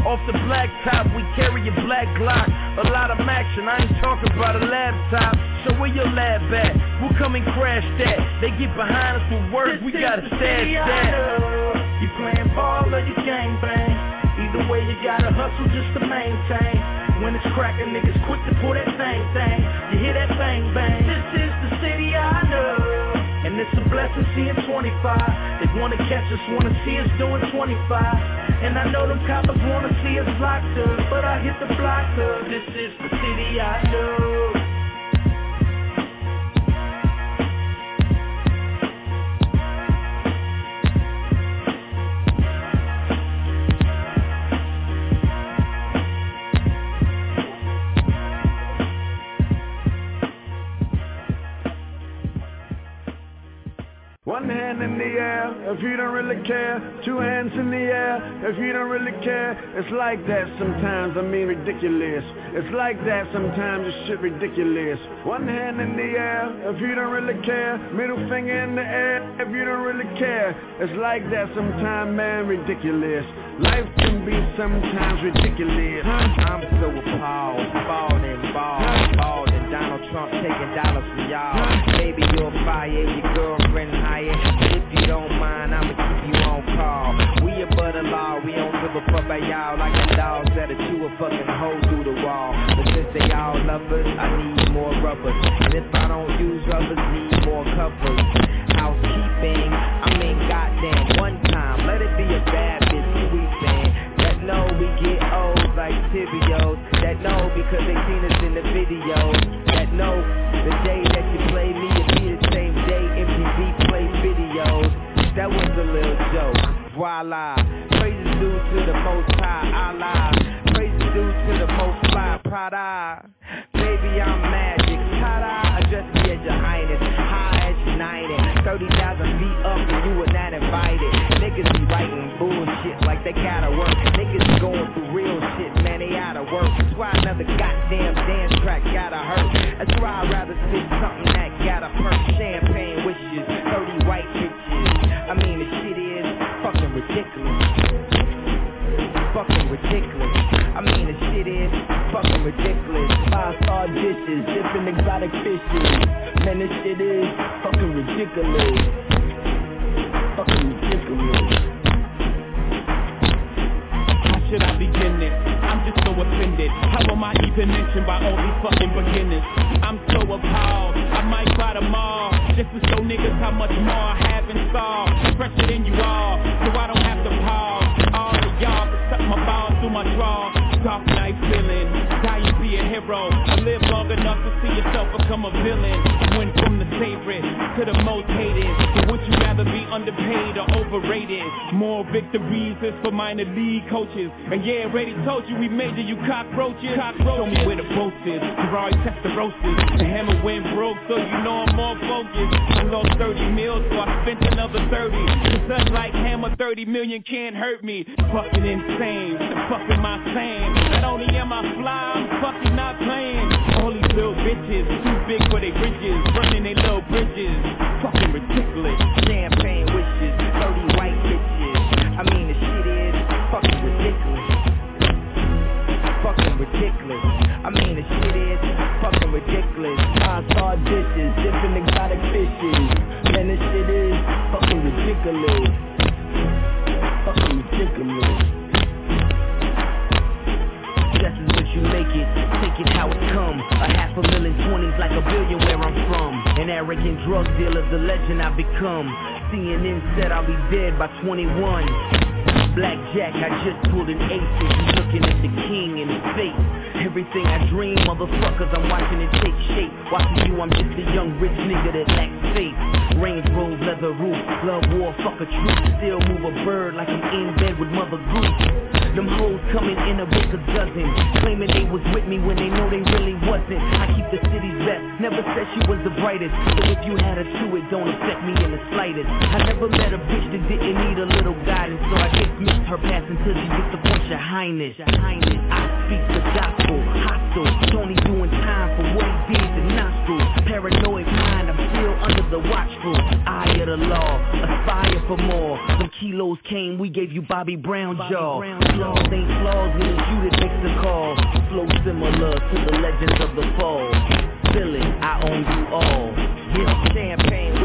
Off the black top, we carry a black Glock. A lot of action, I ain't talking about a laptop. So where your lab at? We'll come and crash that. They get behind us with work, we gotta stash that. You playing ball or you gangbang. Either way, you gotta hustle just to maintain. When it's cracking, niggas quick to pull that same thing. You hear that bang bang. This is the city I know. And it's a blessing seeing 25. They wanna catch us, wanna see us doing 25. And I know them coppers wanna see us locked up. But I hit the block up. This is the city I love. One hand in the air if you don't really care. Two hands in the air if you don't really care. It's like that sometimes, I mean ridiculous. It's like that sometimes, it's shit ridiculous. One hand in the air if you don't really care. Middle finger in the air if you don't really care. It's like that sometimes, man, ridiculous. Life can be sometimes ridiculous. I'm so appalled, ballin', ball, ballin'. Donald Trump taking dollars from y'all. Baby, you'll fire your girlfriend higher. If you don't mind, I'ma keep you on call. We above the law, we don't give a fuck about y'all. Like the dogs that chew a fucking hole through the wall. But since they all lovers, I need more rubbers. And if I don't use rubbers, need more covers. Housekeeping, I mean goddamn, one time, let it be a bad bitch sweeping. That know we get old like tibios. That know because they seen us in the videos. That know the day That was a little joke. Voila. Praises due to the most high Allah. Praises due to the most fly Prada. Baby, I'm magic. Ta-da. Address me as your highness. High as united. 30,000 feet up and you were not invited. Niggas be writing bullshit like they gotta work. Niggas be going through real shit, man, they outta work. That's why another goddamn dance track gotta hurt. That's why I'd rather spit something that gotta ridiculous. I mean, the shit is fucking ridiculous. Five star dishes, different exotic fishes. Man, this shit is fucking ridiculous. Fucking ridiculous. How should I begin this? I'm just so offended. How am I even mentioned by all these fucking beginners? I'm so appalled. I might cry all. Just to show niggas how much more I have in store. Fresher than you all, so I don't have through my draw. Soft night feeling, be a hero. Live long enough to see yourself become a villain. Went from the favorite to the most hated. So would you rather be underpaid or overrated? More victories is for minor league coaches. And yeah, already told you we major you cockroaches. Cockroaches. Show me where the boat is. Ferrari Testarossas. The hammer went broke, so you know I'm more focused. I lost 30 mils, so I spent another 30. Cause unlike hammer, 30 million can't hurt me. Fucking insane. The fuck am I saying? Not only am I fly, I'm fucking not playing. All these little bitches, too big for their bridges, burning their little bridges. Fucking ridiculous. Champagne wishes, 30 white bitches. I mean, the shit is fucking ridiculous. Fucking ridiculous. I mean, the shit is fucking ridiculous. Five star dishes, different exotic fishes. Man, this shit is. Fucking ridiculous. It. Take how it come. A half a million twenties like a billion where I'm from. An arrogant drug dealer, the legend I become. CNN said I'll be dead by 21. Blackjack, I just pulled an ace and you looking at the king in his face. Everything I dream, motherfuckers, I'm watching it take shape. Watching you, I'm just a young rich nigga that lacks faith. Range road, leather roof, love war, fuck a truth. Still move a bird like I'm in bed with Mother Goose. Them hoes coming in a book a dozen, claiming they was with me when they know they really wasn't. I keep the city's best, never said she was the brightest. So if you had her too, it don't affect me in the slightest. I never met a bitch that didn't need a little guidance, so I dismissed her pass until she gets the point, your highness. Highness, I speak the gospel, hostile. Tony doing time for what he did to nostrils. Paranoid mind, I'm still under the watchful eye of the law. Aspire for more. Some kilos came, we gave you Bobby Brown jaw. Flaws ain't flaws when it's you that makes the call. Flow similar to the legends of the fall. Feel it, I own you all. Yeah, champagne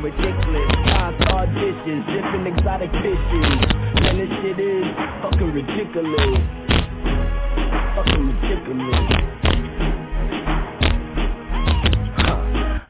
fucking ridiculous. Five-star dishes, different exotic fishes. Man, this shit is fucking ridiculous. Fucking ridiculous.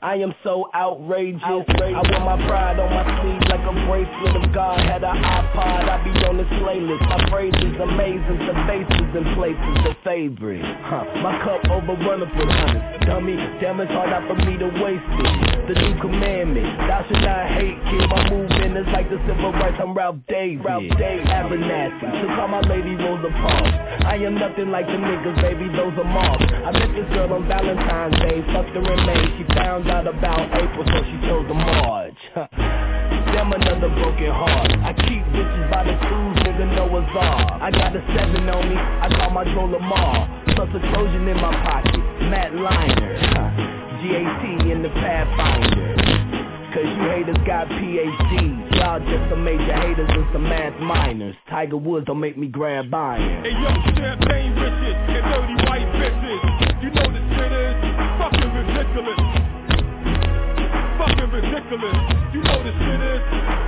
I am so outrageous. outrageous. I wear my pride on my sleeve like a bracelet of God. Had an iPod, I be on the playlist. My phrases amazing, the faces and places, the favorite. Huh. My cup overrunneth with hundreds. Dummy, damn it's hard not for me to waste it. The new commandment, thou should not hate, kid. My movement is like the civil rights. I'm Ralph David, Ralph David, Abernathy. So call my lady Rosa Parks. I am nothing like the niggas, baby. Those are marks. I met this girl on Valentine's Day. Fucked her in May. She found out about April, so she chose the March. Damn another broken heart. I keep bitches by the twos, nigga Noah's Ark. I got a seven on me, I call my Joe Lamar. Plus a Trojan in my pocket, Matt Liner. GAT in the Pathfinder. Cause you haters got PhDs. Y'all just some major haters and some math minors. Tiger Woods don't make me grab iron. Hey yo, champagne riches and dirty white bitches. You know the shit is fucking ridiculous ridiculous. You know this shit is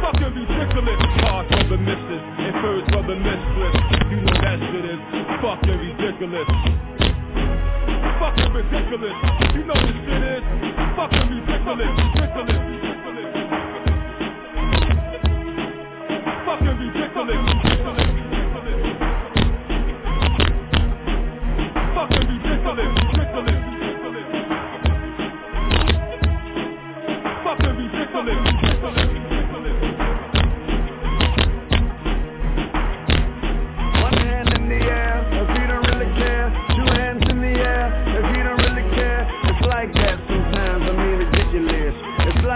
fucking ridiculous. Car for the missus and for the mistress. You know that shit is fucking ridiculous. Fucking ridiculous. You know this shit is fucking ridiculous. Ridiculous. Fucking ridiculous.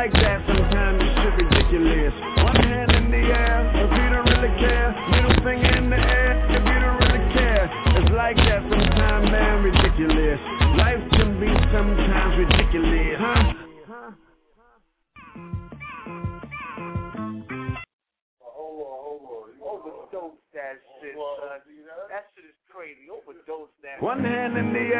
Like that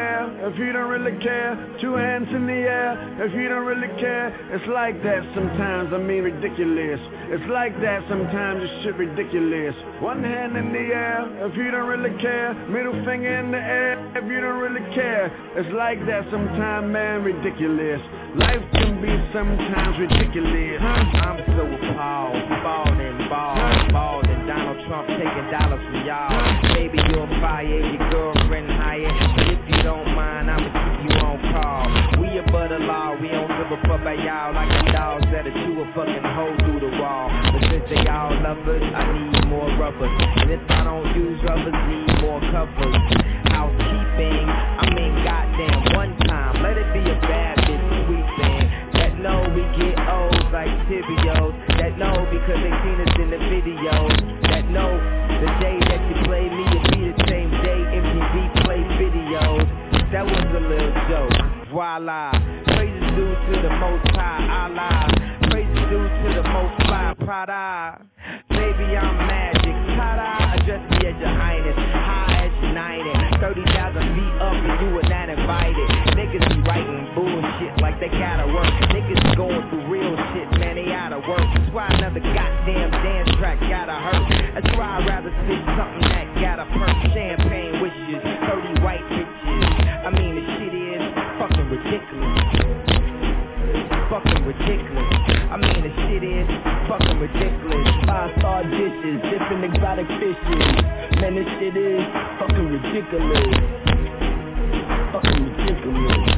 air, if you don't really care. Two hands in the air, if you don't really care. It's like that sometimes, I mean ridiculous. It's like that sometimes, it's shit ridiculous. One hand in the air, if you don't really care. Middle finger in the air, if you don't really care. It's like that sometimes, man, ridiculous. Life can be sometimes ridiculous. I'm so appalled, ballin', ball, ballin'. Donald Trump taking dollars from y'all. Baby, you're fired, your girlfriend hired. We the law, we don't give a fuck about y'all. Like the dogs that'll chew a fucking hole through the wall. But since they all lovers, I need more rubbers. And if I don't use rubbers, need more covers. Housekeeping, I mean goddamn one time. Let it be a bad bitch sweeping. That know we get old like tibios. That know because they seen us in the videos. That know the day that you play me, it be the same day MTV play videos. That was Voila. Praises due to the most high Allah. Praises due to the most fly Prada. Baby, I'm magic. Ta-da. Address me as your highness. High as united. 30,000 feet up and you were not invited. Niggas be writing bullshit like they gotta work. Niggas going through real shit, man, they out of work. That's why another goddamn dance track gotta hurt. That's why I'd rather spit something that gotta perk. Champagne wishes, 30 white ridiculous. Fucking ridiculous. I mean, the shit is fucking ridiculous. Five star dishes, different exotic fishes. Man, this shit is fucking ridiculous. Fucking ridiculous.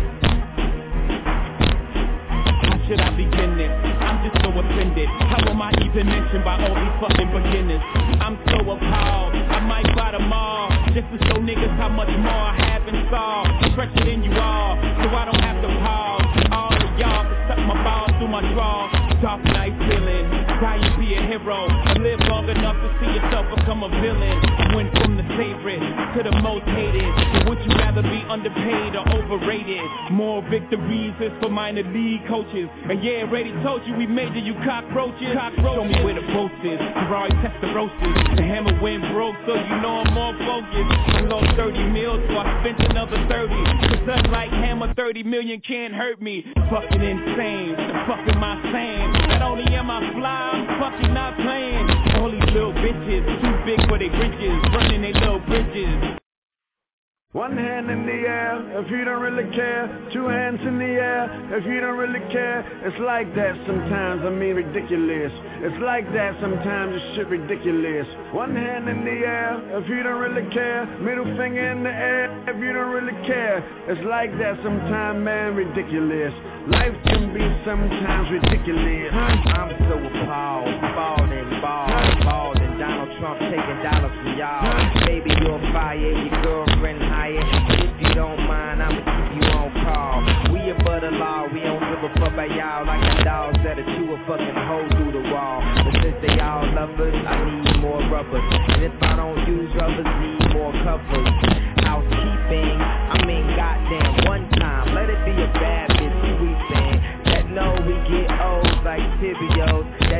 How should I begin this? I'm just so offended. How am I even mentioned by all these fucking beginners? I'm so appalled. I might buy them all. Just to show niggas how much more I have in store. Fresher than you all, Dark Knight feeling, try you be a hero. Live enough to see yourself become a villain. Went from the favorite to the most hated. But Would you rather be underpaid or overrated? More victories is for minor league coaches. And yeah, already told you we made you cockroaches. cockroaches. Show me where the post is. Ferrari Testarossas. The hammer went broke, so you know I'm more focused. I lost 30 mils, so I spent another 30. Cause unlike hammer, 30 million can't hurt me. Fucking insane. Fucking my sand. Not only am I fly, I'm fucking not playing. All these little bitches, too big for their bridges. Running they little bridges. One hand in the air if you don't really care. Two hands in the air if you don't really care. It's like that sometimes, I mean ridiculous. It's like that sometimes, it's shit ridiculous. One hand in the air if you don't really care. Middle finger in the air if you don't really care. It's like that sometimes, man, ridiculous. Life can be sometimes ridiculous. I'm so appalled, ballin', ball, ballin'. Donald Trump taking dollars from y'all. Baby, you're fire, your girlfriend hired. If you don't mind, I'ma keep you on call. We above the law, we don't give a fuck about y'all like the dogs that chew a fucking hole through the wall. But since they all lovers, I need more rubbers. And if I don't use rubbers, need more covers. Housekeeping, I mean goddamn one time. Let it be a bad bitch sweeping. That know we get old like tibios.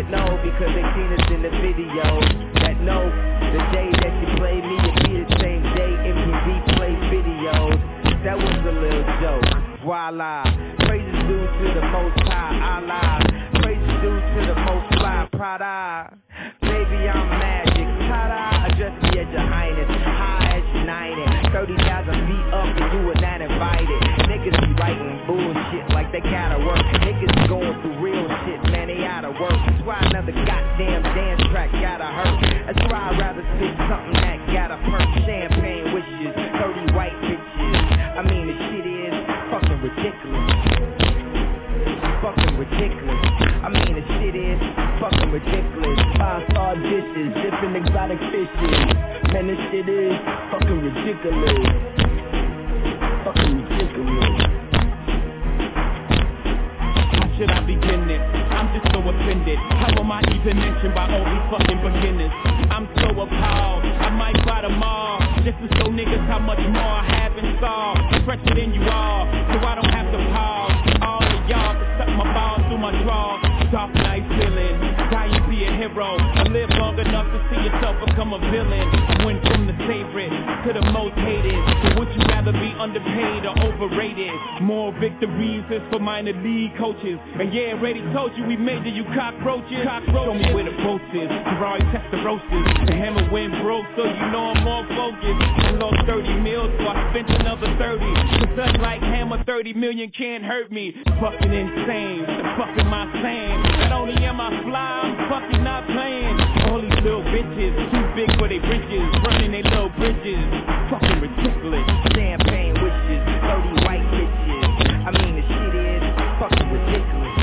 Know because they seen us in the videos. That know the day that you play me, it be the same day MTV play videos. That was a little joke. Voila. Praises due to the most high Allah. Praises due to the most fly Prada. Baby, I'm magic. Ta-da. Address me as your highness. High as united. 30,000 feet up and you were not invited. Niggas be writing bullshit like they gotta work. Niggas going through real shit, man, they out of work. That's why another goddamn dance track gotta hurt. That's why I'd rather spit something that gotta perk. Champagne wishes, 30 white bitches. I mean, the shit is fucking ridiculous. Fucking ridiculous. I mean, the shit is fucking ridiculous. Five star dishes, different exotic fishes. Man, this shit is fucking ridiculous. Fucking ridiculous. How should I begin this? I'm just so offended. How am I even mentioned by all these fucking beginners? I'm so appalled. I might buy them all. Just to show niggas how much more I have in store. Fresher than you all, so I don't have to pause. All of y'all can suck my balls through my draw. Dark Knight feeling, hero. Live long enough to see yourself become a villain. Went from the favorite to the most hated. So would you rather be underpaid or overrated? More victories is for minor league coaches. And yeah, already told you we made it, you cockroaches. cockroaches. Show me where the post is. Ferrari Testarossas. The hammer went broke, so you know I'm more focused. I lost 30 mils, so I spent another 30. Cause unlike hammer, 30 million can't hurt me. Fucking insane. Fucking my sand. Not only am I fly, I'm fucking not playing. All these little bitches, too big for their bridges. Running they little bridges. Fucking ridiculous. Champagne wishes, 30 white bitches. I mean, the shit is fucking ridiculous.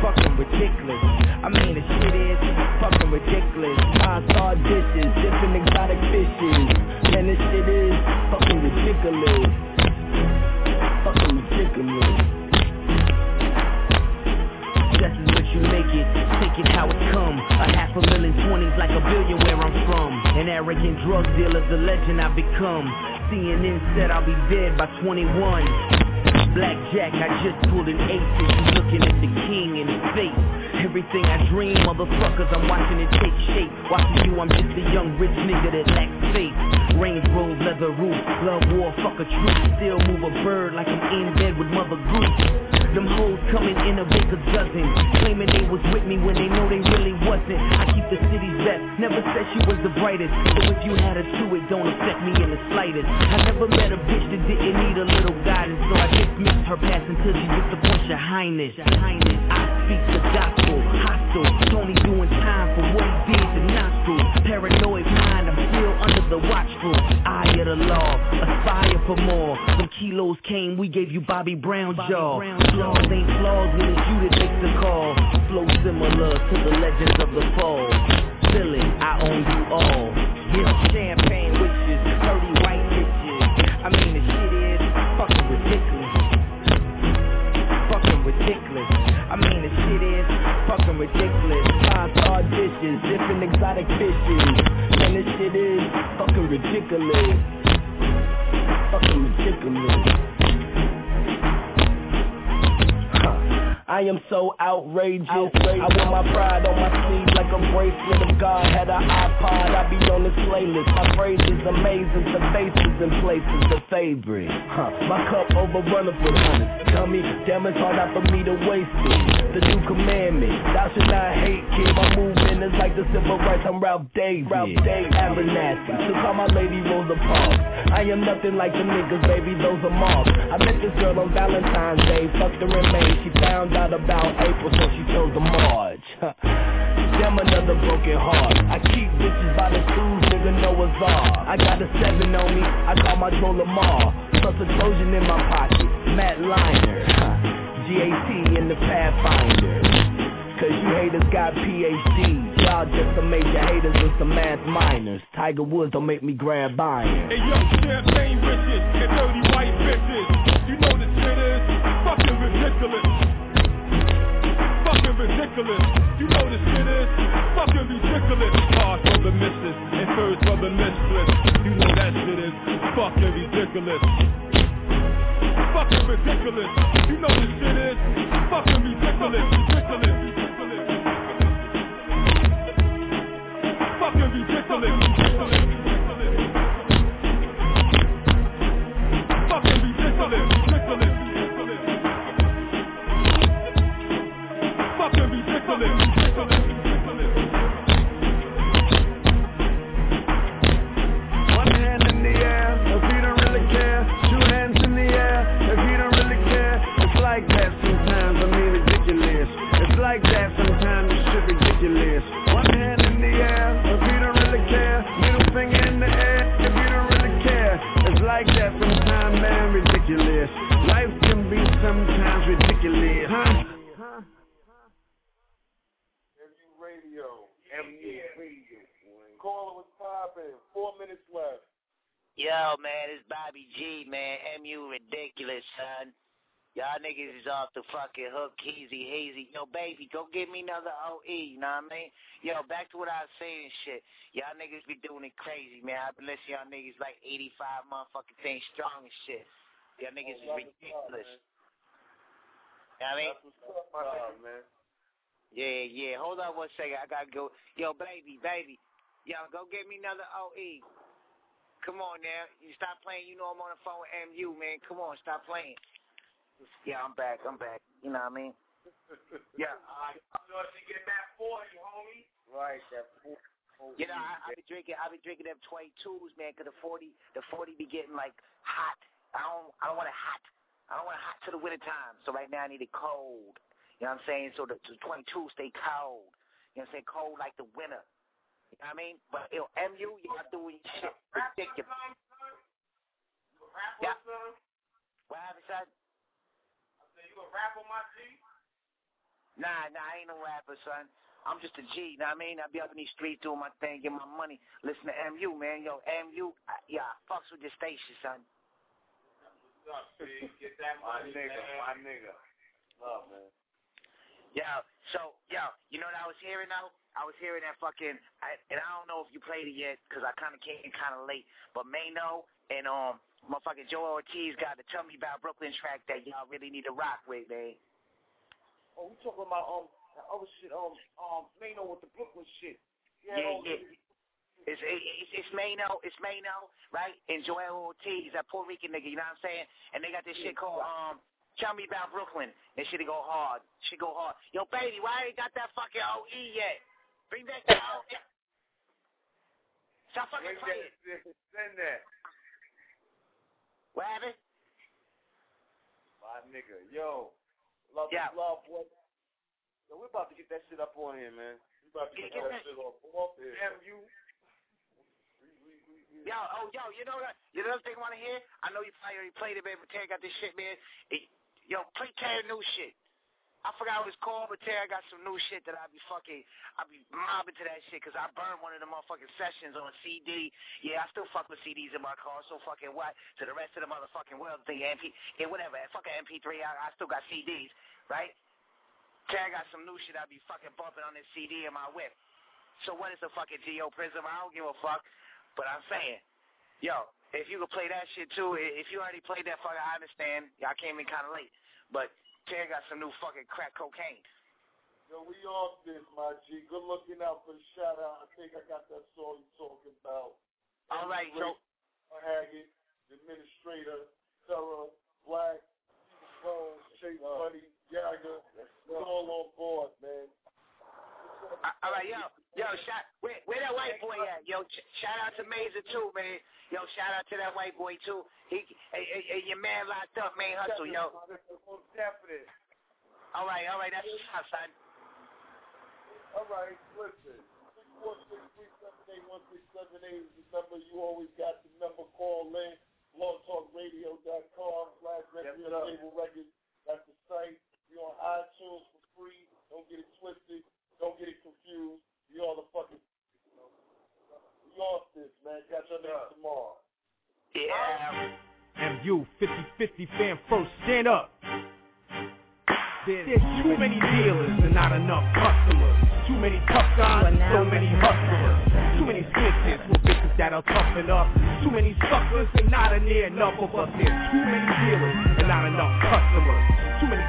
Fucking ridiculous. I mean, the shit is fucking ridiculous. Five star dishes, different exotic fishes. Man, this shit is fucking ridiculous. Fucking ridiculous. This is what you make it, it how it come. A half a million twenties like a billion where I'm from. An arrogant drug dealer, the legend I've become. CNN said I'll be dead by 21. Blackjack, I just pulled an ace and you looking at the king in his face. Everything I dream, motherfuckers, I'm watching it take shape. Watching you, I'm just a young rich nigga that lacks faith. Range Rover, leather roof, love war, fuck a truth. Still move a bird like I'm in bed with Mother Goose. Them hoes coming in a big a dozen, claiming they was with me when they know they really wasn't. I keep the city's best, never said she was the brightest. So if you had her to it, don't affect me in the slightest. I never met a bitch that didn't need a little guidance, so I dismissed her past until she highness. Your highness. I speak the gospel, hostile. Tony doing what he did to nostrils. Paranoid mind, I'm still under the watchful eye of the law. Aspire for more. Some kilos came, we gave you Bobby Brown jaw. Flaws ain't flaws when it's you that makes the call. Flow similar to the legends of the fall. It, I own you all. Get champagne witches, 30 white bitches. I mean the shit is fucking ridiculous. Fucking ridiculous. I mean the shit is fucking ridiculous. Dishes, different exotic fishes. And this shit is fucking ridiculous. Fucking ridiculous. I am so outrageous. outrageous. I wear my pride on my sleeve like a bracelet of God. Had an iPod, I be on this playlist. My praise is amazing, the faces and places, the favorite. Huh. My cup overrunneth with honey. Tell me, damn it's hard not for me to waste it. The new commandment, thou should not hate, kid. My movement is like the civil rights. I'm Ralph David. Ralph David. Abernathy. So call my lady Rosa Parks. I am nothing like the niggas, baby. Those are marks. I met this girl on Valentine's Day. Fucked her in May. She found out about April, so she chose the March. Damn another broken heart. I keep bitches by the tools, nigga Noah's Ark. I got a seven on me, I call my troll Lamar. Plus a Trojan in my pocket, Matt Liner. GAT in the Pathfinder. Cause you haters got PhDs. Y'all just some major haters and some math minors. Tiger Woods don't make me grab iron. Hey yo, champagne riches and dirty white bitches. You know the shit is fucking ridiculous. Fucking ridiculous. You know the shit is fucking ridiculous. Hard for the missus and first for the mistress. You know that shit is fucking ridiculous. Fucking ridiculous. You know the shit is fucking ridiculous. Ridiculous. Fucking ridiculous. Ridiculous. Fucking ridiculous. Like that sometimes, I mean ridiculous. It's like that sometimes, it's shit ridiculous. One hand in the air, if you don't really care. Middle finger in the air, if you don't really care. It's like that sometimes, man, ridiculous. Life can be sometimes ridiculous, huh? Radio. Caller was popping. Four minutes left. Yo, man, it's Bobby G, man. MU ridiculous, son. Y'all niggas is off the fucking hook, easy, hazy. Yo, baby, go get me another OE, you know what I mean? Yo, back to what I was saying and shit. Y'all niggas be doing it crazy, man. I've been listening to y'all niggas like 85 motherfucking things strong and shit. Y'all niggas is ridiculous. You know what I mean? Oh, man. Yeah, yeah. Hold on one second. I gotta go. Yo, baby, baby. Yo, go get me another OE. Come on now. You stop playing. You know I'm on the phone with MU, man. Come on, stop playing. Yeah, I'm back. I'm back. You know what I mean? Yeah. I thought you get that 40, homie. Right, that You know, I, I be drinking. I be drinking them 22s, man. Cause the 40, the 40 be getting like hot. I don't. I don't want it hot. I don't want it hot to the winter time. So right now I need it cold. You know what I'm saying? So the, the 22 stay cold. You know what I'm saying? Cold like the winter. You know what I mean? But yo, MU, y'all doing shit ridiculous. Yeah. What happened, son? You a rapper, my G? Nah, nah, I ain't no rapper, son. I'm just a G, know what I mean? I be up in these streets doing my thing, getting my money. Listen to MU, man. Yo, MU, I, yeah, I fucks with your station, son. What's up, G? Get that My nigga, man. my nigga. Love, man. Yo, so, yo, you know what I was hearing though? I was hearing that fucking, I, and I don't know if you played it yet because I kind of came kind of late, but Maino and um, motherfucking Joell Ortiz got to tell me about Brooklyn track that y'all really need to rock with, man. Oh, we talking about um that other shit, um um Maino with the Brooklyn shit. Yeah, um, yeah. It's it's, it's Maino, it's Maino, right? And Joell Ortiz, that Puerto Rican nigga. You know what I'm saying? And they got this shit called um. Tell me about Brooklyn. And shit go hard. Shit go hard. Yo, baby, why ain't got that fucking OE yet? Bring back that OE. Stop fucking playing. send that. What happened? My nigga, yo, love, Yeah. love, boy. So we're about to get that shit up on here, man. We about to Get- get, get that that- shit off, off here. Damn you. Yo, oh, yo, you know what? You know the thing I want to hear? I know you probably already played it, man, but Terry got this shit, man. It, yo, play Terry new shit. I forgot what it's called, but Terry got some new shit that I be fucking, I be mobbing to that shit because I burned one of the motherfucking sessions on CD. Yeah, I still fuck with CDs in my car, so fucking what? To the rest of the motherfucking world, think MP, yeah, whatever, fucking MP3, I, I still got CDs, right? Terry got some new shit I be fucking bumping on this CD in my whip. So what is the fucking Geo Prizm? I don't give a fuck. But I'm saying, yo, if you could play that shit too, if you already played that fucker, I understand. Y'all came in kind of late. But Terry got some new fucking crack cocaine. Yo, we off this, my G. Good looking out for the shout out. I think I got that song you talking about. All right, so Haggett, the administrator, Sarah, Black, Bones, Chase Buddy, Jagger. It's all on board, man. Uh, all right, yo, yo, shout, where, where that white boy at? Yo, ch- shout out to Mazer too, man. Yo, shout out to that white boy too. He, hey, hey, hey, your man locked up, man, hustle, yo. Definite. All right, all right, that's what's up, son. All right, listen. Six four six three seven eight one six seven eight is the number. You always got the number. Call in. BlogTalkRadio.com slash Record Label Records. That's the site. We on iTunes for free. Don't get it twisted. Don't get it confused. We all the fucking. We off this, man. Catch your name tomorrow. Yeah. MU 50-50 fan first, stand up. There's too many dealers and not enough customers. Too many tough guys and so many hustlers. Too many snitches with bitches that'll toughen up. Too many suckers and not a near enough of us. There's too many dealers and not enough customers. Too many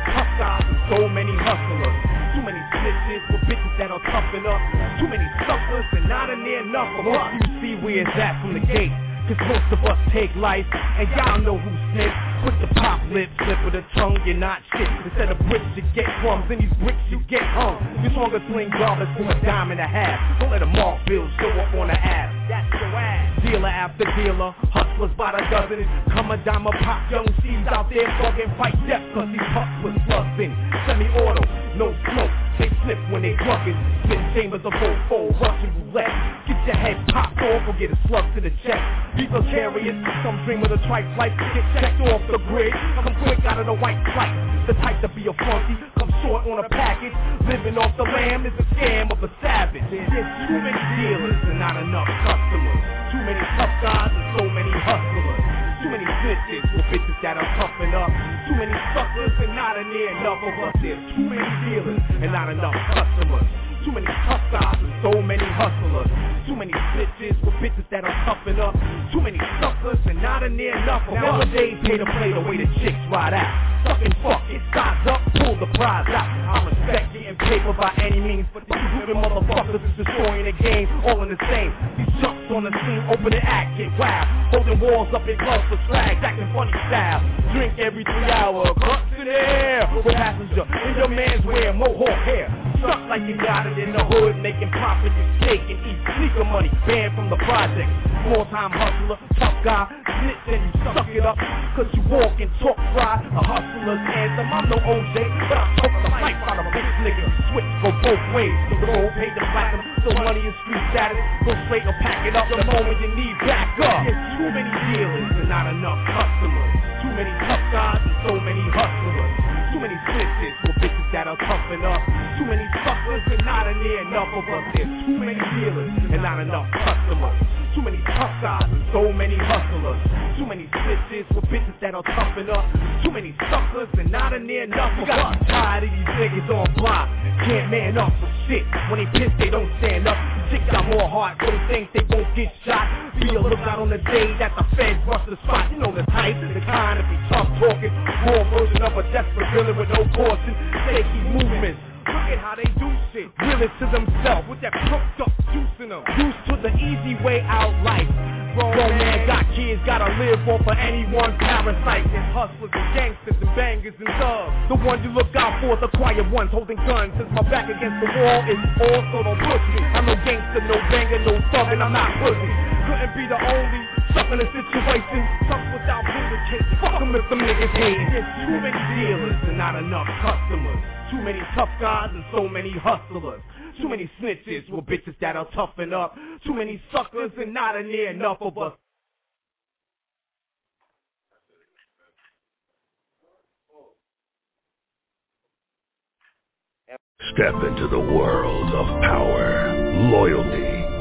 with bitches that'll toughen up. Too many suckers and not a near enough of us. You see where it's at from the gate. Cause most of us take life, and y'all know who snitch. With the pop lips lip, slip of the tongue, you're not shit. Instead of bricks, you get crumbs, and these bricks you get hung. You stronger sling dollars for a dime and a half. Don't let a mark bill show up on the ass. That's your ass. Dealer after dealer, hustlers by the dozen. Come a dime a pop, young C's out there fucking fight death, cause these with slugs in. Semi-auto, no smoke. They slip when they drugging. Spin chambers of both fold, Russian roulette. Get your head popped off or get a slug to the chest. Be precarious, some dream of the tripe life. Get checked off the grid. Come quick out of the white flight. The type to be a funky, come short on a package. Living off the lamb is a scam of a savage. There's too many dealers and not enough customers. Too many tough guys and so many hustlers. Too many bitches with bitches that I'm puffing up. Too many suckers and not a near enough of us. There's too many dealers and not enough customers. Too many guys and so many hustlers. Too many bitches with bitches that'll toughen up. Too many suckers and not a near enough. Nowadays, pay to play the way the chicks ride out. Sucking fuck, it size up, pull the prize out. I respect getting paper by any means, but these stupid motherfuckers is destroying the game, all in the same. These jumps on the scene, open the act, get wild. Holding walls up in clubs for swag, acting funny style. Drink every three hour, cups in the air. Passenger in your man's wear, mohawk hair. Suck like you got it in the hood, making profit, you steak and eat sneaker money, banned from the project. Small time hustler, tough guy, snitch and you suck it up. Cause you walk and talk fly, a hustler's anthem. I'm no OJ, but I took the life out of bitch nigga. Switch go both ways, the road paid the platinum, so money is street status. Go straight or pack it up the moment you need back up. There's too many dealers and not enough customers. Too many tough guys and so many hustlers. Too many snitches with bitches that'll toughen up. Too many suckers and not near enough of us. There's too many dealers and not enough customers. Too many tough guys and so many hustlers. Too many snitches with bitches that'll toughen up. Too many suckers and not near enough of us. Tired of these niggas on block. Can't man up for shit. When they piss, they don't stand up. Chicks got more heart, so they think they won't get shot. Be a lookout on the day that the feds rush the spot. You know the type, the kind to be tough talking. Raw version of a desperate villain with no caution. Movements. Look at how they do shit. Realest to themselves with that cooked up juice in them. Used to the easy way out life. Grown man got kids, gotta live off of anyone parasite. There's hustlers and gangsters and bangers and thugs. The ones you look out for, the quiet ones holding guns. Since my back against the wall is all, so don't push me. I'm no gangster, no banger, no thug, and I'm not pussy. Couldn't be the only situation. Stuck without. Fuck them if them niggas hating. There's too many dealers and not enough customers. Too many tough guys and so many hustlers. Too many snitches with bitches that'll toughen up. Too many suckers and not a near enough of us. Step into the world of power, loyalty,